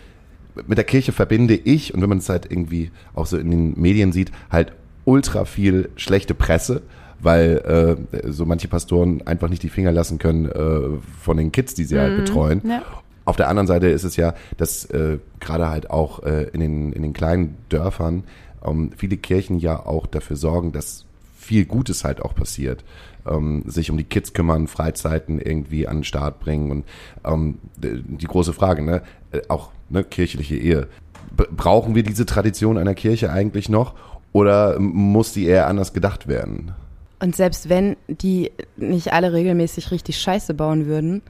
mit der Kirche verbinde ich, und wenn man es halt irgendwie auch so in den Medien sieht, halt ultra viel schlechte Presse weil äh, so manche Pastoren einfach nicht die Finger lassen können äh, von den Kids, die sie halt betreuen. Ja. Auf der anderen Seite ist es ja, dass äh, gerade halt auch äh, in, den, in den kleinen Dörfern ähm, viele Kirchen ja auch dafür sorgen, dass viel Gutes halt auch passiert. Ähm, sich um die Kids kümmern, Freizeiten irgendwie an den Start bringen und ähm, die große Frage, ne, äh, auch ne, kirchliche Ehe. B brauchen wir diese Tradition einer Kirche eigentlich noch oder muss die eher anders gedacht werden? Und selbst wenn die nicht alle regelmäßig richtig Scheiße bauen würden,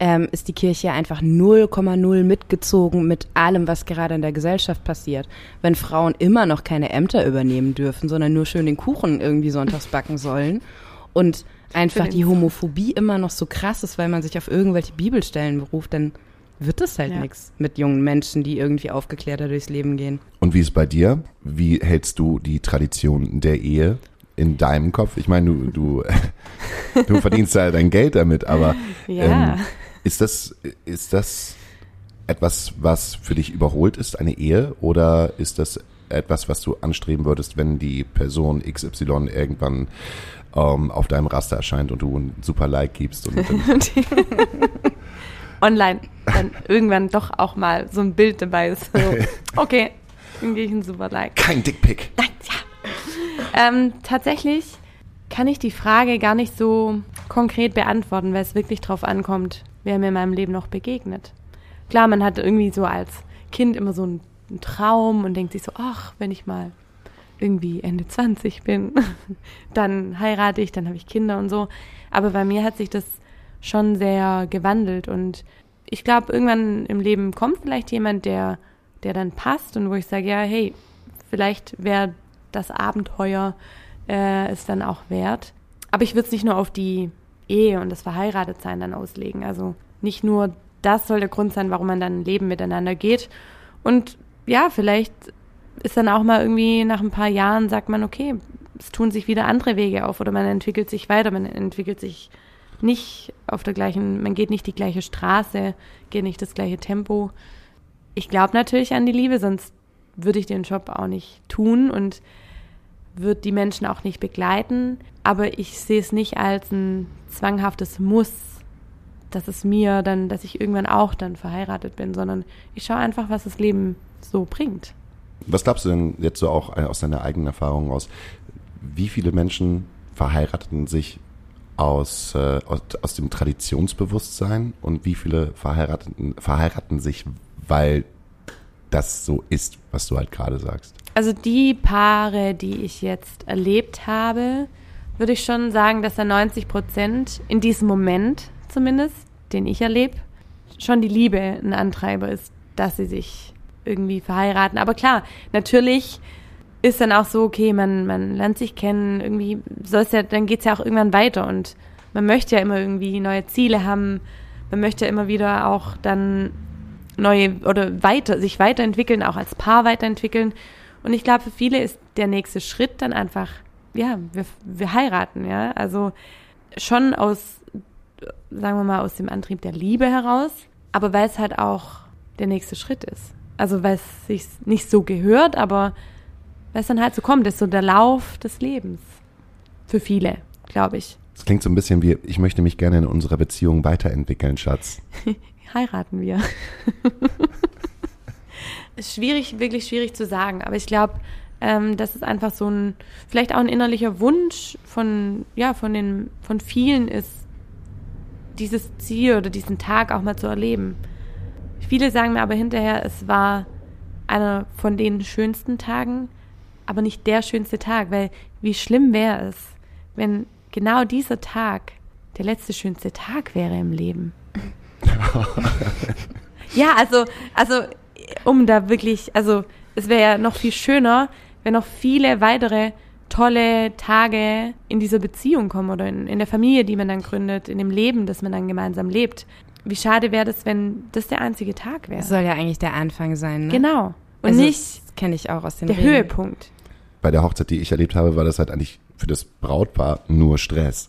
ähm, ist die Kirche einfach 0,0 mitgezogen mit allem, was gerade in der Gesellschaft passiert. Wenn Frauen immer noch keine Ämter übernehmen dürfen, sondern nur schön den Kuchen irgendwie sonntags backen sollen und einfach die Homophobie immer noch so krass ist, weil man sich auf irgendwelche Bibelstellen beruft, dann wird es halt Ja. nichts mit jungen Menschen, die irgendwie aufgeklärter durchs Leben gehen. Und wie ist bei dir? Wie hältst du die Tradition der Ehe in deinem Kopf? Ich meine, du, du, du verdienst ja dein Geld damit, aber Ja. ähm, ist das, ist das etwas, was für dich überholt ist, eine Ehe? Oder ist das etwas, was du anstreben würdest, wenn die Person XY irgendwann ähm, auf deinem Raster erscheint und du ein super Like gibst? Und Online dann irgendwann doch auch mal so ein Bild dabei ist. So, okay, dann gehe ich ein super Like. kein Dickpick. Ähm, tatsächlich kann ich die Frage gar nicht so konkret beantworten, weil es wirklich drauf ankommt, wer mir in meinem Leben noch begegnet. Klar, man hat irgendwie so als Kind immer so einen, Traum und denkt sich so, ach, wenn ich mal irgendwie Ende 20 bin, dann heirate ich, dann habe ich Kinder und so. Aber bei mir hat sich das schon sehr gewandelt und ich glaube, irgendwann im Leben kommt vielleicht jemand, der, der dann passt und wo ich sage, ja, hey, vielleicht wäre das Abenteuer äh, es dann auch wert. Aber ich würde es nicht nur auf die Ehe und das Verheiratetsein dann auslegen. Also nicht nur das soll der Grund sein, warum man dann ein Leben miteinander geht. Und ja, vielleicht ist dann auch mal irgendwie nach ein paar Jahren, sagt man, okay, es tun sich wieder andere Wege auf oder man entwickelt sich weiter, man entwickelt sich nicht auf der gleichen, man geht nicht die gleiche Straße, geht nicht das gleiche Tempo. Ich glaube natürlich an die Liebe, sonst würde ich den Job auch nicht tun und würde die Menschen auch nicht begleiten. Aber ich sehe es nicht als ein zwanghaftes Muss, dass es mir dann, dass ich irgendwann auch dann verheiratet bin, sondern ich schaue einfach, was das Leben so bringt. Was glaubst du denn jetzt so auch äh, aus deiner eigenen Erfahrung aus? Wie viele Menschen verheirateten sich aus, äh, aus, aus dem Traditionsbewusstsein und wie viele verheirateten, verheiraten sich, weil das so ist, was du halt gerade sagst? Also die Paare, die ich jetzt erlebt habe, würde ich schon sagen, dass da 90 Prozent in diesem Moment zumindest, den ich erlebe, schon die Liebe ein Antreiber ist, dass sie sich irgendwie verheiraten. Aber klar, natürlich ist dann auch so, okay, man, man lernt sich kennen, irgendwie soll ja, dann geht's ja auch irgendwann weiter und man möchte ja immer irgendwie neue Ziele haben, man möchte ja immer wieder auch dann neue oder weiter, sich weiterentwickeln, auch als Paar weiterentwickeln. Und ich glaube, für viele ist der nächste Schritt dann einfach, ja, wir, wir heiraten, ja. Also schon aus, sagen wir mal, aus dem Antrieb der Liebe heraus, aber weil es halt auch der nächste Schritt ist. Also weil es sich nicht so gehört, aber weil es dann halt so kommt, ist so der Lauf des Lebens. Für viele, glaube ich. Es klingt so ein bisschen wie, ich möchte mich gerne in unserer Beziehung weiterentwickeln, Schatz. Heiraten wir. ist schwierig, wirklich schwierig zu sagen, aber ich glaube, ähm, dass es einfach so ein, vielleicht auch ein innerlicher Wunsch von, ja, von den, von vielen ist, dieses Ziel oder diesen Tag auch mal zu erleben. Viele sagen mir aber hinterher, es war einer von den schönsten Tagen, aber nicht der schönste Tag, weil wie schlimm wäre es, wenn genau dieser Tag der letzte schönste Tag wäre im Leben. ja, also, also, um da wirklich, also, es wäre ja noch viel schöner, wenn noch viele weitere tolle Tage in dieser Beziehung kommen oder in, in der Familie, die man dann gründet, in dem Leben, das man dann gemeinsam lebt. Wie schade wäre das, wenn das der einzige Tag wäre. Das soll ja eigentlich der Anfang sein, ne? Genau. Und also, nicht kenne ich auch aus den der Reden. Höhepunkt. Bei der Hochzeit, die ich erlebt habe, war das halt eigentlich für das Brautpaar nur Stress.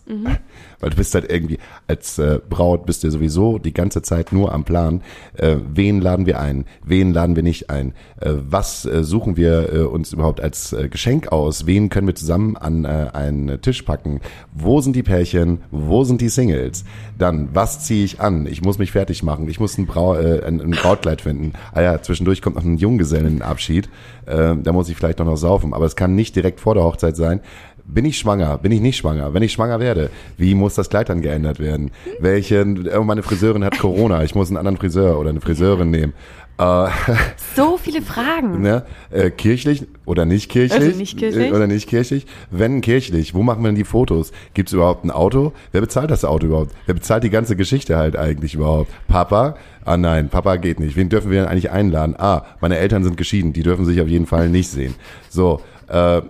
Weil du bist halt irgendwie, als äh, Braut bist du sowieso die ganze Zeit nur am Plan, äh, wen laden wir ein, wen laden wir nicht ein, äh, was äh, suchen wir äh, uns überhaupt als äh, Geschenk aus, wen können wir zusammen an äh, einen Tisch packen, wo sind die Pärchen, wo sind die Singles, dann, was ziehe ich an, ich muss mich fertig machen, ich muss ein, Brau äh, ein, ein Brautkleid finden, ah ja, zwischendurch kommt noch ein Junggesellenabschied, äh, da muss ich vielleicht noch, noch saufen, aber es kann nicht direkt vor der Hochzeit sein, bin ich schwanger? Bin ich nicht schwanger? Wenn ich schwanger werde, wie muss das Kleid dann geändert werden? Welchen, oh, meine Friseurin hat Corona, ich muss einen anderen Friseur oder eine Friseurin nehmen. Äh, So viele Fragen. ne? äh, kirchlich oder nicht kirchlich? Also nicht kirchlich. Äh, Oder nicht kirchlich? Wenn kirchlich, wo machen wir denn die Fotos? Gibt es überhaupt ein Auto? Wer bezahlt das Auto überhaupt? Wer bezahlt die ganze Geschichte halt eigentlich überhaupt? Papa? Ah nein, Papa geht nicht. Wen dürfen wir denn eigentlich einladen? Ah, meine Eltern sind geschieden, die dürfen sich auf jeden Fall nicht sehen. So, äh,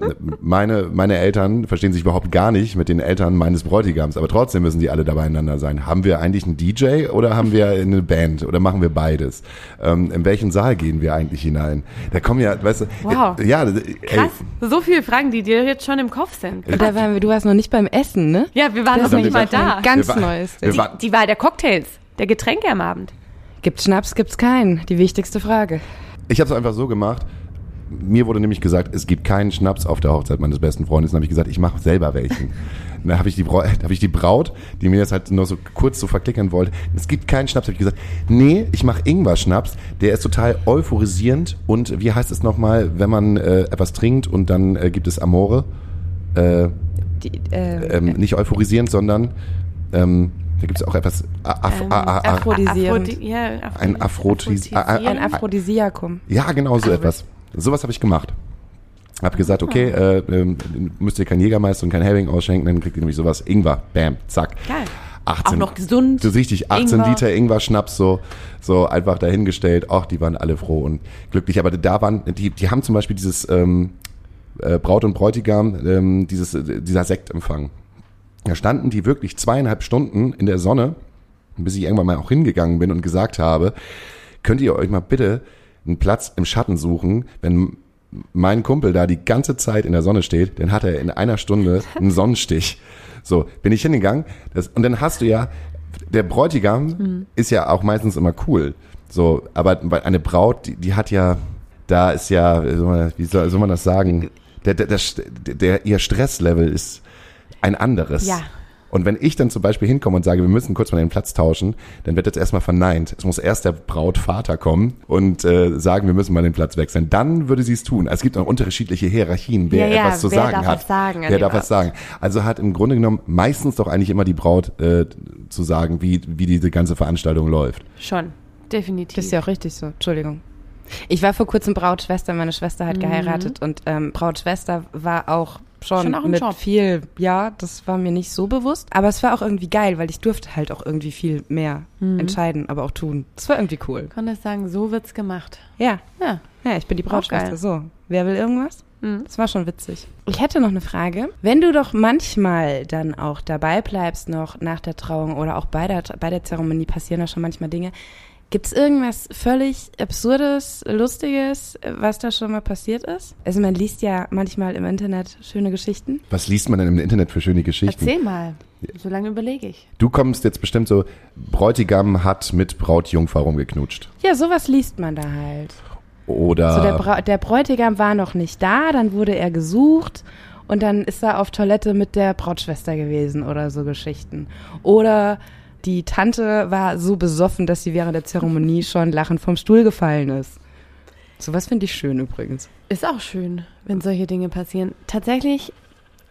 meine, meine Eltern verstehen sich überhaupt gar nicht mit den Eltern meines Bräutigams, aber trotzdem müssen die alle dabei beieinander sein. Haben wir eigentlich einen DJ oder haben wir eine Band oder machen wir beides? Ähm, in welchen Saal gehen wir eigentlich hinein? Da kommen ja, weißt du, Wow. äh, ja, ey, Krass. So viele Fragen, die dir jetzt schon im Kopf sind. Und da waren wir, du warst noch nicht beim Essen, ne? Ja, wir waren noch nicht mal da. Ganz Wir wa- neues. wa- Die Wahl der Cocktails, der Getränke am Abend. Gibt's Schnaps, gibt's keinen? Die wichtigste Frage. Ich habe es einfach so gemacht. Mir wurde nämlich gesagt, es gibt keinen Schnaps auf der Hochzeit meines besten Freundes. Dann habe ich gesagt, ich mache selber welchen. Dann habe ich, die Brau- hab ich die Braut, die mir das halt nur so kurz so verklickern wollte, es gibt keinen Schnaps. Habe ich gesagt, nee, ich mache Ingwer-Schnaps. Der ist total euphorisierend. Und wie heißt es nochmal, wenn man äh, etwas trinkt und dann äh, gibt es Amore? Äh, Die, äh, ähm, nicht euphorisierend, sondern ähm, da gibt es auch etwas Af Ähm, Aphrodisierend. Aphrodi ja, Ein Aphrodis- Aphrodisieren. a- ein Aphrodisiakum. Ja, genau so etwas. Sowas habe ich gemacht. Hab gesagt, okay, äh, ähm, müsst ihr kein Jägermeister und kein Hering ausschenken, dann kriegt ihr nämlich sowas. Ingwer, bam, zack. Geil. 18, Auch noch gesund. So richtig, 18 Ingwer. Liter Ingwer-Schnaps, so, so einfach dahingestellt. Ach, die waren alle froh und glücklich. Aber da waren, die, die haben zum Beispiel dieses ähm, äh, Braut und Bräutigam, ähm, dieses, äh, dieser Sektempfang. Da standen die wirklich zweieinhalb Stunden in der Sonne, bis ich irgendwann mal auch hingegangen bin und gesagt habe, könnt ihr euch mal bitte einen Platz im Schatten suchen, wenn mein Kumpel da die ganze Zeit in der Sonne steht, dann hat er in einer Stunde einen Sonnenstich. So, bin ich hingegangen, das, und dann hast du ja, der Bräutigam ist ja auch meistens immer cool. So, aber eine Braut, die, die hat ja, da ist ja, wie soll man- wie soll, soll man das sagen, der, der, der, der, ihr Stresslevel ist ein anderes. Ja. Und wenn ich dann zum Beispiel hinkomme und sage, wir müssen kurz mal den Platz tauschen, dann wird jetzt erstmal verneint. Es muss erst der Brautvater kommen und äh, sagen, wir müssen mal den Platz wechseln. Dann würde sie es tun. Es gibt auch unterschiedliche Hierarchien, wer Ja, ja, etwas zu wer sagen darf hat. was sagen wer darf was sagen. Also hat im Grunde genommen meistens doch eigentlich immer die Braut äh, zu sagen, wie, wie diese ganze Veranstaltung läuft. Schon, definitiv. Das ist ja auch richtig so. Entschuldigung. Ich war vor kurzem Brautschwester, meine Schwester hat geheiratet und ähm, Brautschwester war auch schon, Schon auch mit Job. viel, ja, das war mir nicht so bewusst, aber es war auch irgendwie geil, weil ich durfte halt auch irgendwie viel mehr entscheiden, aber auch tun. Das war irgendwie cool. Ich konnte sagen, so wird's gemacht. Ja, Ja. ja, ich bin die Brautschwester. So, wer will irgendwas? Mhm. Das war schon witzig. Ich hätte noch eine Frage. Wenn du doch manchmal dann auch dabei bleibst, noch nach der Trauung oder auch bei der, bei der Zeremonie passieren da schon manchmal Dinge. Gibt es irgendwas völlig Absurdes, Lustiges, was da schon mal passiert ist? Also man liest ja manchmal im Internet schöne Geschichten. Was liest man denn im Internet für schöne Geschichten? Erzähl mal. So lange überlege ich. Du kommst jetzt bestimmt so, Bräutigam hat mit Brautjungfer rumgeknutscht. Ja, sowas liest man da halt. Oder So der, Bra der Bräutigam war noch nicht da, dann wurde er gesucht und dann ist er auf Toilette mit der Brautschwester gewesen oder so Geschichten. Oder die Tante war so besoffen, dass sie während der Zeremonie schon lachend vom Stuhl gefallen ist. Sowas finde ich schön übrigens. Ist auch schön, wenn solche Dinge passieren. Tatsächlich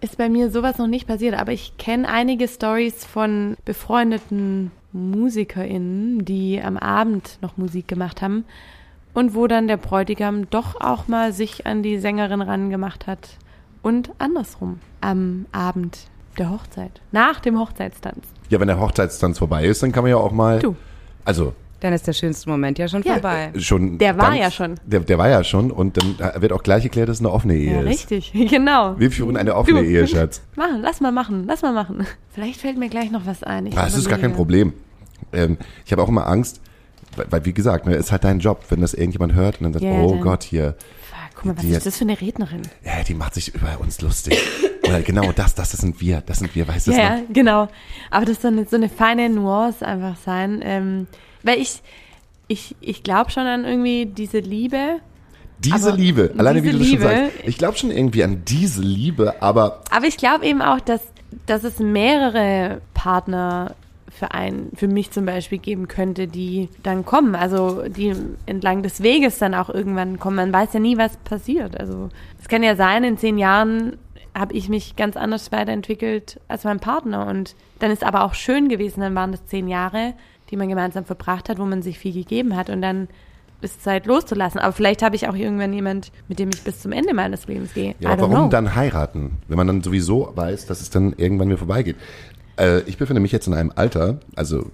ist bei mir sowas noch nicht passiert, aber ich kenne einige Stories von befreundeten MusikerInnen, die am Abend noch Musik gemacht haben und wo dann der Bräutigam doch auch mal sich an die Sängerin rangemacht hat und andersrum am Abend der Hochzeit, nach dem Hochzeitstanz. Ja, wenn der Hochzeitstanz vorbei ist, dann kann man ja auch mal. Du. Also Dann ist der schönste Moment ja schon Ja. vorbei. schon. Der war ganz- ja schon. Der, der war ja schon und dann wird auch gleich erklärt, dass es eine offene Ehe Ja, ist. richtig, genau. Wir führen eine offene Du. Ehe, Schatz. Machen, lass mal machen, lass mal machen. Vielleicht fällt mir gleich noch was ein. Ich Ah, das ist gar kein. Problem. Ähm, ich habe auch immer Angst, weil, weil wie gesagt, ne, ist halt dein Job, wenn das irgendjemand hört und dann sagt, Ja, oh dann- Gott, hier, Fuck, guck mal, was Die ist jetzt- das für eine Rednerin? ja, die macht sich über uns lustig. Oder genau das, das, sind wir, das sind wir, weißt du Ja, noch? genau. Aber das soll so eine feine Nuance einfach sein. Ähm, weil ich, ich, ich glaube schon an irgendwie diese Liebe. Diese Aber Liebe, alleine wie diese du das schon Liebe- sagst. Ich glaube schon irgendwie an diese Liebe, aber Aber ich glaube eben auch, dass, dass es mehrere Partner für einen, für mich zum Beispiel geben könnte, die dann kommen. Also die entlang des Weges dann auch irgendwann kommen. Man weiß ja nie, was passiert. Also es kann ja sein, in zehn Jahren habe ich mich ganz anders weiterentwickelt als mein Partner. Und dann ist aber auch schön gewesen, dann waren das zehn Jahre, die man gemeinsam verbracht hat, wo man sich viel gegeben hat. Und dann ist Zeit loszulassen. Aber vielleicht habe ich auch irgendwann jemand, mit dem ich bis zum Ende meines Lebens gehe. Ja, aber warum know. dann heiraten, wenn man dann sowieso weiß, dass es dann irgendwann wieder vorbeigeht? Äh, ich befinde mich jetzt in einem Alter, also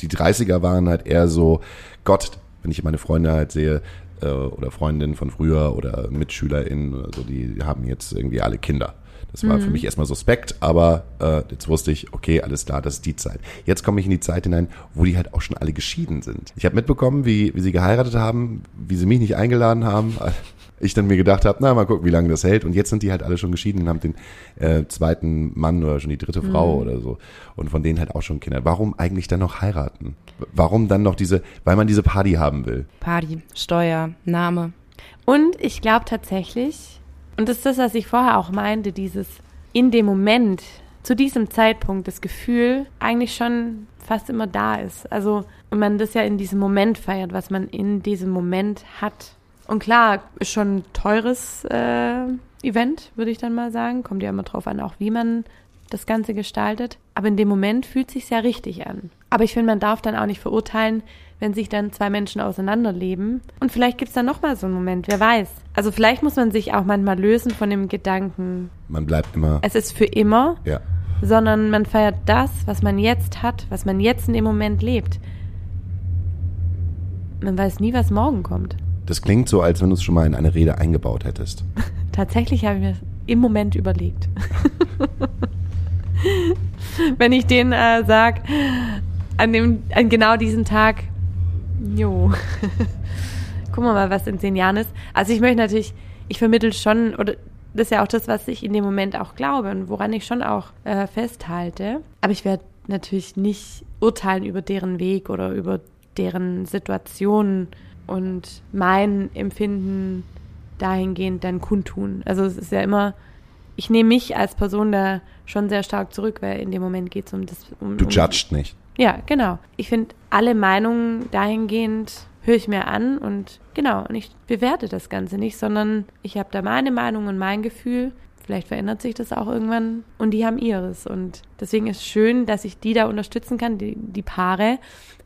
die 30er waren halt eher so, Gott, wenn ich meine Freunde halt sehe, äh, oder Freundinnen von früher oder MitschülerInnen oder so, die haben jetzt irgendwie alle Kinder. Das war für mich erstmal suspekt, aber äh, jetzt wusste ich, okay, alles klar, das ist die Zeit. Jetzt komme ich in die Zeit hinein, wo die halt auch schon alle geschieden sind. Ich habe mitbekommen, wie, wie sie geheiratet haben, wie sie mich nicht eingeladen haben. Ich dann mir gedacht habe, na, mal gucken, wie lange das hält. Und jetzt sind die halt alle schon geschieden und haben den äh, zweiten Mann oder schon die dritte Frau oder so. Und von denen halt auch schon Kinder. Warum eigentlich dann noch heiraten? Warum dann noch diese, weil man diese Party haben will? Party, Steuer, Name. Und ich glaube tatsächlich, und das ist das, was ich vorher auch meinte, dieses in dem Moment, zu diesem Zeitpunkt, das Gefühl eigentlich schon fast immer da ist. Also, und man das ja in diesem Moment feiert, was man in diesem Moment hat. Und klar, ist schon ein teures äh, Event, würde ich dann mal sagen. Kommt ja immer drauf an, auch wie man das Ganze gestaltet. Aber in dem Moment fühlt sich ja richtig an. Aber ich finde, man darf dann auch nicht verurteilen, wenn sich dann zwei Menschen auseinanderleben. Und vielleicht gibt es dann nochmal so einen Moment, wer weiß. Also vielleicht muss man sich auch manchmal lösen von dem Gedanken, Man bleibt immer, es ist für immer, ja. sondern man feiert das, was man jetzt hat, was man jetzt in dem Moment lebt. Man weiß nie, was morgen kommt. Das klingt so, als wenn du es schon mal in eine Rede eingebaut hättest. Tatsächlich habe ich mir das im Moment überlegt. Wenn ich den äh, sag, an an genau diesem Tag, jo, gucken wir mal, was in zehn Jahren ist. Also ich möchte natürlich, ich vermittel schon, oder das ist ja auch das, was ich in dem Moment auch glaube und woran ich schon auch äh, festhalte. Aber ich werde natürlich nicht urteilen über deren Weg oder über deren Situation und mein Empfinden dahingehend dann kundtun. Also es ist ja immer, ich nehme mich als Person da schon sehr stark zurück, weil in dem Moment geht es um das. Um, Du um, judgst nicht. Ja, genau. Ich finde alle Meinungen dahingehend höre ich mir an und genau, und ich bewerte das Ganze nicht, sondern ich habe da meine Meinung und mein Gefühl. Vielleicht verändert sich das auch irgendwann und die haben ihres. Und deswegen ist es schön, dass ich die da unterstützen kann, die, die Paare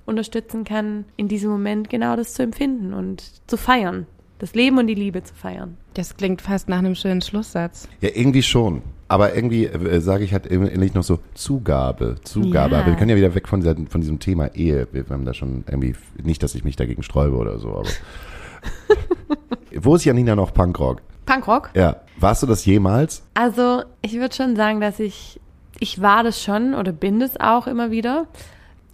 unterstützen kann, in diesem Moment genau das zu empfinden und zu feiern. Das Leben und die Liebe zu feiern. Das klingt fast nach einem schönen Schlusssatz. Ja, irgendwie schon. Aber irgendwie äh, sage ich halt ähnlich noch so Zugabe, Zugabe. Ja. Aber wir können ja wieder weg von, dieser, von diesem Thema Ehe. Wir haben da schon irgendwie, nicht, dass ich mich dagegen sträube oder so, aber. Wo ist Janina noch Punkrock? Punkrock? Ja. Warst du das jemals? Also, ich würde schon sagen, dass ich, ich war das schon oder bin das auch immer wieder.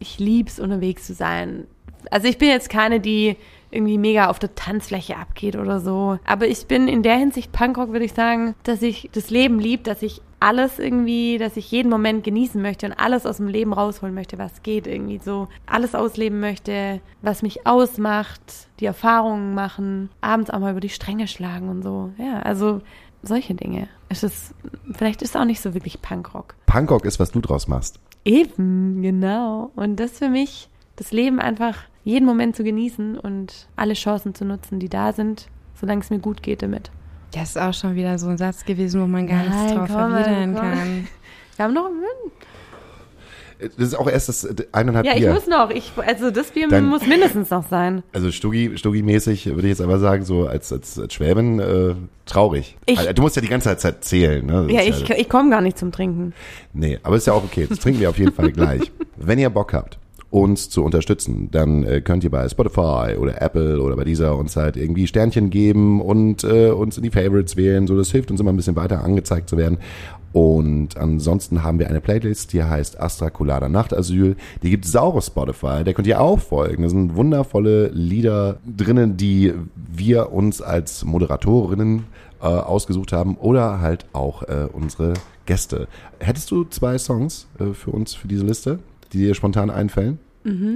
Ich lieb's, unterwegs zu sein. Also, ich bin jetzt keine, die irgendwie mega auf der Tanzfläche abgeht oder so. Aber ich bin in der Hinsicht Punkrock, würde ich sagen, dass ich das Leben lieb, dass ich alles irgendwie, dass ich jeden Moment genießen möchte und alles aus dem Leben rausholen möchte, was geht irgendwie so. Alles ausleben möchte, was mich ausmacht, die Erfahrungen machen, abends auch mal über die Stränge schlagen und so. Ja, also solche Dinge. Es ist, vielleicht ist es auch nicht so wirklich Punkrock. Punkrock ist, was du draus machst. Eben, genau. Und das für mich, das Leben einfach jeden Moment zu genießen und alle Chancen zu nutzen, die da sind, solange es mir gut geht damit. Das ist auch schon wieder so ein Satz gewesen, wo man gar nichts Nein, drauf komm, erwidern komm. kann. Wir haben noch Das ist auch erst das äh, eineinhalb Ja, ich Bier. muss noch. Ich, also das Bier Dann- muss mindestens noch sein. Also Stuggi, Stuggi-mäßig würde ich jetzt aber sagen, so als, als, als Schwäbin äh, traurig. Ich- Also, du musst ja die ganze Zeit zählen. Ne? Ja, ich, ich komme gar nicht zum Trinken. Nee, aber ist ja auch okay. Das trinken wir auf jeden Fall gleich. Wenn ihr Bock habt, uns zu unterstützen, dann äh, könnt ihr bei Spotify oder Apple oder bei dieser uns halt irgendwie Sternchen geben und äh, uns in die Favorites wählen. So, das hilft uns immer ein bisschen weiter angezeigt zu werden. Und ansonsten haben wir eine Playlist, die heißt Astra Colada Nachtasyl. Die gibt es auch auf Spotify. Der könnt ihr auch folgen. Da sind wundervolle Lieder drinnen, die wir uns als Moderatorinnen äh, ausgesucht haben oder halt auch äh, unsere Gäste. Hättest du zwei Songs äh, für uns für diese Liste, die dir spontan einfallen?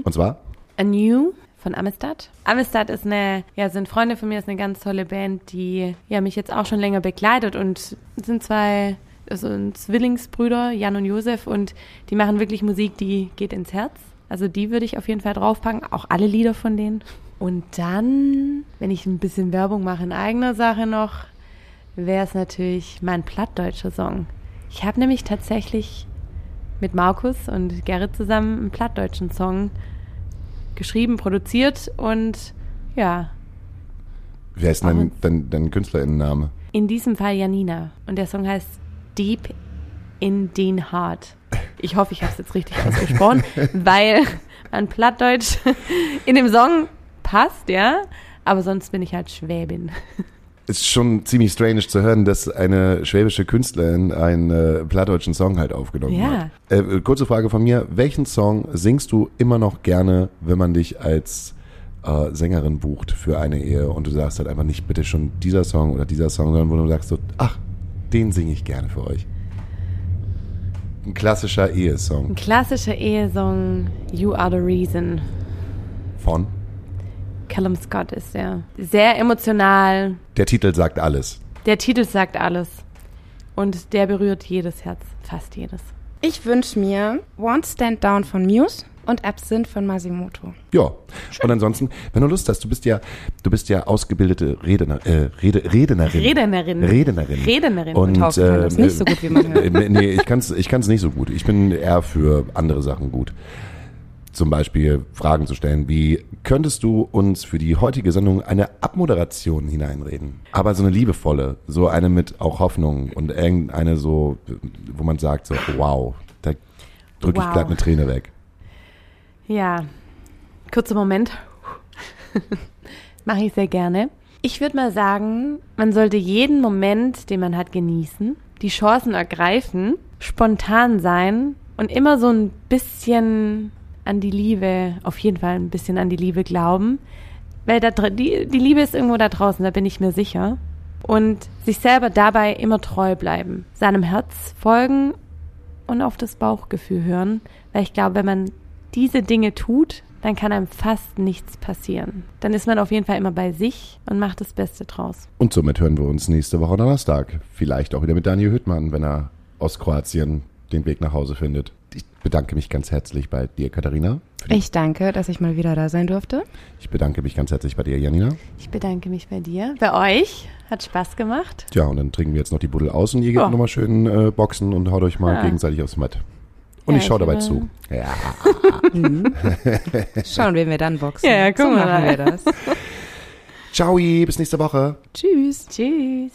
Und zwar? A New von Amistad. Amistad ist eine, ja, sind Freunde von mir, ist eine ganz tolle Band, die ja mich jetzt auch schon länger begleitet und sind zwei also Zwillingsbrüder, Jan und Josef, und die machen wirklich Musik, die geht ins Herz. Also die würde ich auf jeden Fall draufpacken, auch alle Lieder von denen. Und dann, wenn ich ein bisschen Werbung mache in eigener Sache noch, wäre es natürlich mein plattdeutscher Song. Ich habe nämlich tatsächlich mit Markus und Gerrit zusammen einen plattdeutschen Song geschrieben, produziert und ja, Wer ist dein, dein, dein KünstlerInnenname? in diesem Fall Janina. Und der Song heißt Deep in den Heart. Ich hoffe, ich habe es jetzt richtig ausgesprochen, weil mein Plattdeutsch in dem Song passt, ja. Aber sonst bin ich halt Schwäbin. Ist schon ziemlich strange zu hören, dass eine schwäbische Künstlerin einen äh, plattdeutschen Song halt aufgenommen Ja. hat. Äh, kurze Frage von mir. Welchen Song singst du immer noch gerne, wenn man dich als äh, Sängerin bucht für eine Ehe und du sagst halt einfach nicht bitte schon dieser Song oder dieser Song, sondern wo du sagst so, ach, den singe ich gerne für euch. Ein klassischer Ein Ehesong klassischer Ehesong You Are the Reason. von. Callum Scott ist der. Sehr emotional. Der Titel sagt alles. Der Titel sagt alles. Und der berührt jedes Herz. Fast jedes. Ich wünsche mir Won't Stand Down von Muse und Absinthe von Masimoto. Ja. Und ansonsten, wenn du Lust hast, du bist ja, du bist ja ausgebildete Redner, äh, Rede, Rednerin. Rednerin. Rednerin. Rednerin. Und, Taufe kann das nicht äh, so gut, wie man hört. äh, Nee, ich kann's, ich kann's nicht so gut. Ich bin eher für andere Sachen gut. Zum Beispiel Fragen zu stellen, wie könntest du uns für die heutige Sendung eine Abmoderation hineinreden? Aber so eine liebevolle, so eine mit auch Hoffnung und irgendeine so, wo man sagt so, wow, da drücke ich Wow. glatt eine Träne weg. Ja, kurzer Moment. Mache ich sehr gerne. Ich würde mal sagen, man sollte jeden Moment, den man hat, genießen, die Chancen ergreifen, spontan sein und immer so ein bisschen an die Liebe, auf jeden Fall ein bisschen an die Liebe glauben. Weil da, die, die Liebe ist irgendwo da draußen, da bin ich mir sicher. Und sich selber dabei immer treu bleiben, seinem Herz folgen und auf das Bauchgefühl hören. Weil ich glaube, wenn man diese Dinge tut, dann kann einem fast nichts passieren. Dann ist man auf jeden Fall immer bei sich und macht das Beste draus. Und somit hören wir uns nächste Woche Donnerstag. Vielleicht auch wieder mit Daniel Hüttmann, wenn er aus Kroatien den Weg nach Hause findet. Ich bedanke mich ganz herzlich bei dir, Katharina. Ich danke, dass ich mal wieder da sein durfte. Ich bedanke mich ganz herzlich bei dir, Janina. Ich bedanke mich bei dir, bei euch. Hat Spaß gemacht. Ja, und dann trinken wir jetzt noch die Buddel aus und ihr geht Ja. nochmal schön äh, boxen und haut euch mal Ja. gegenseitig aufs Matt. Und Ja, ich schaue dabei will- zu. Ja. Schauen, wen wir dann boxen. Ja, ja, guck so mal. machen wir das. Ciao, bis nächste Woche. Tschüss. Tschüss.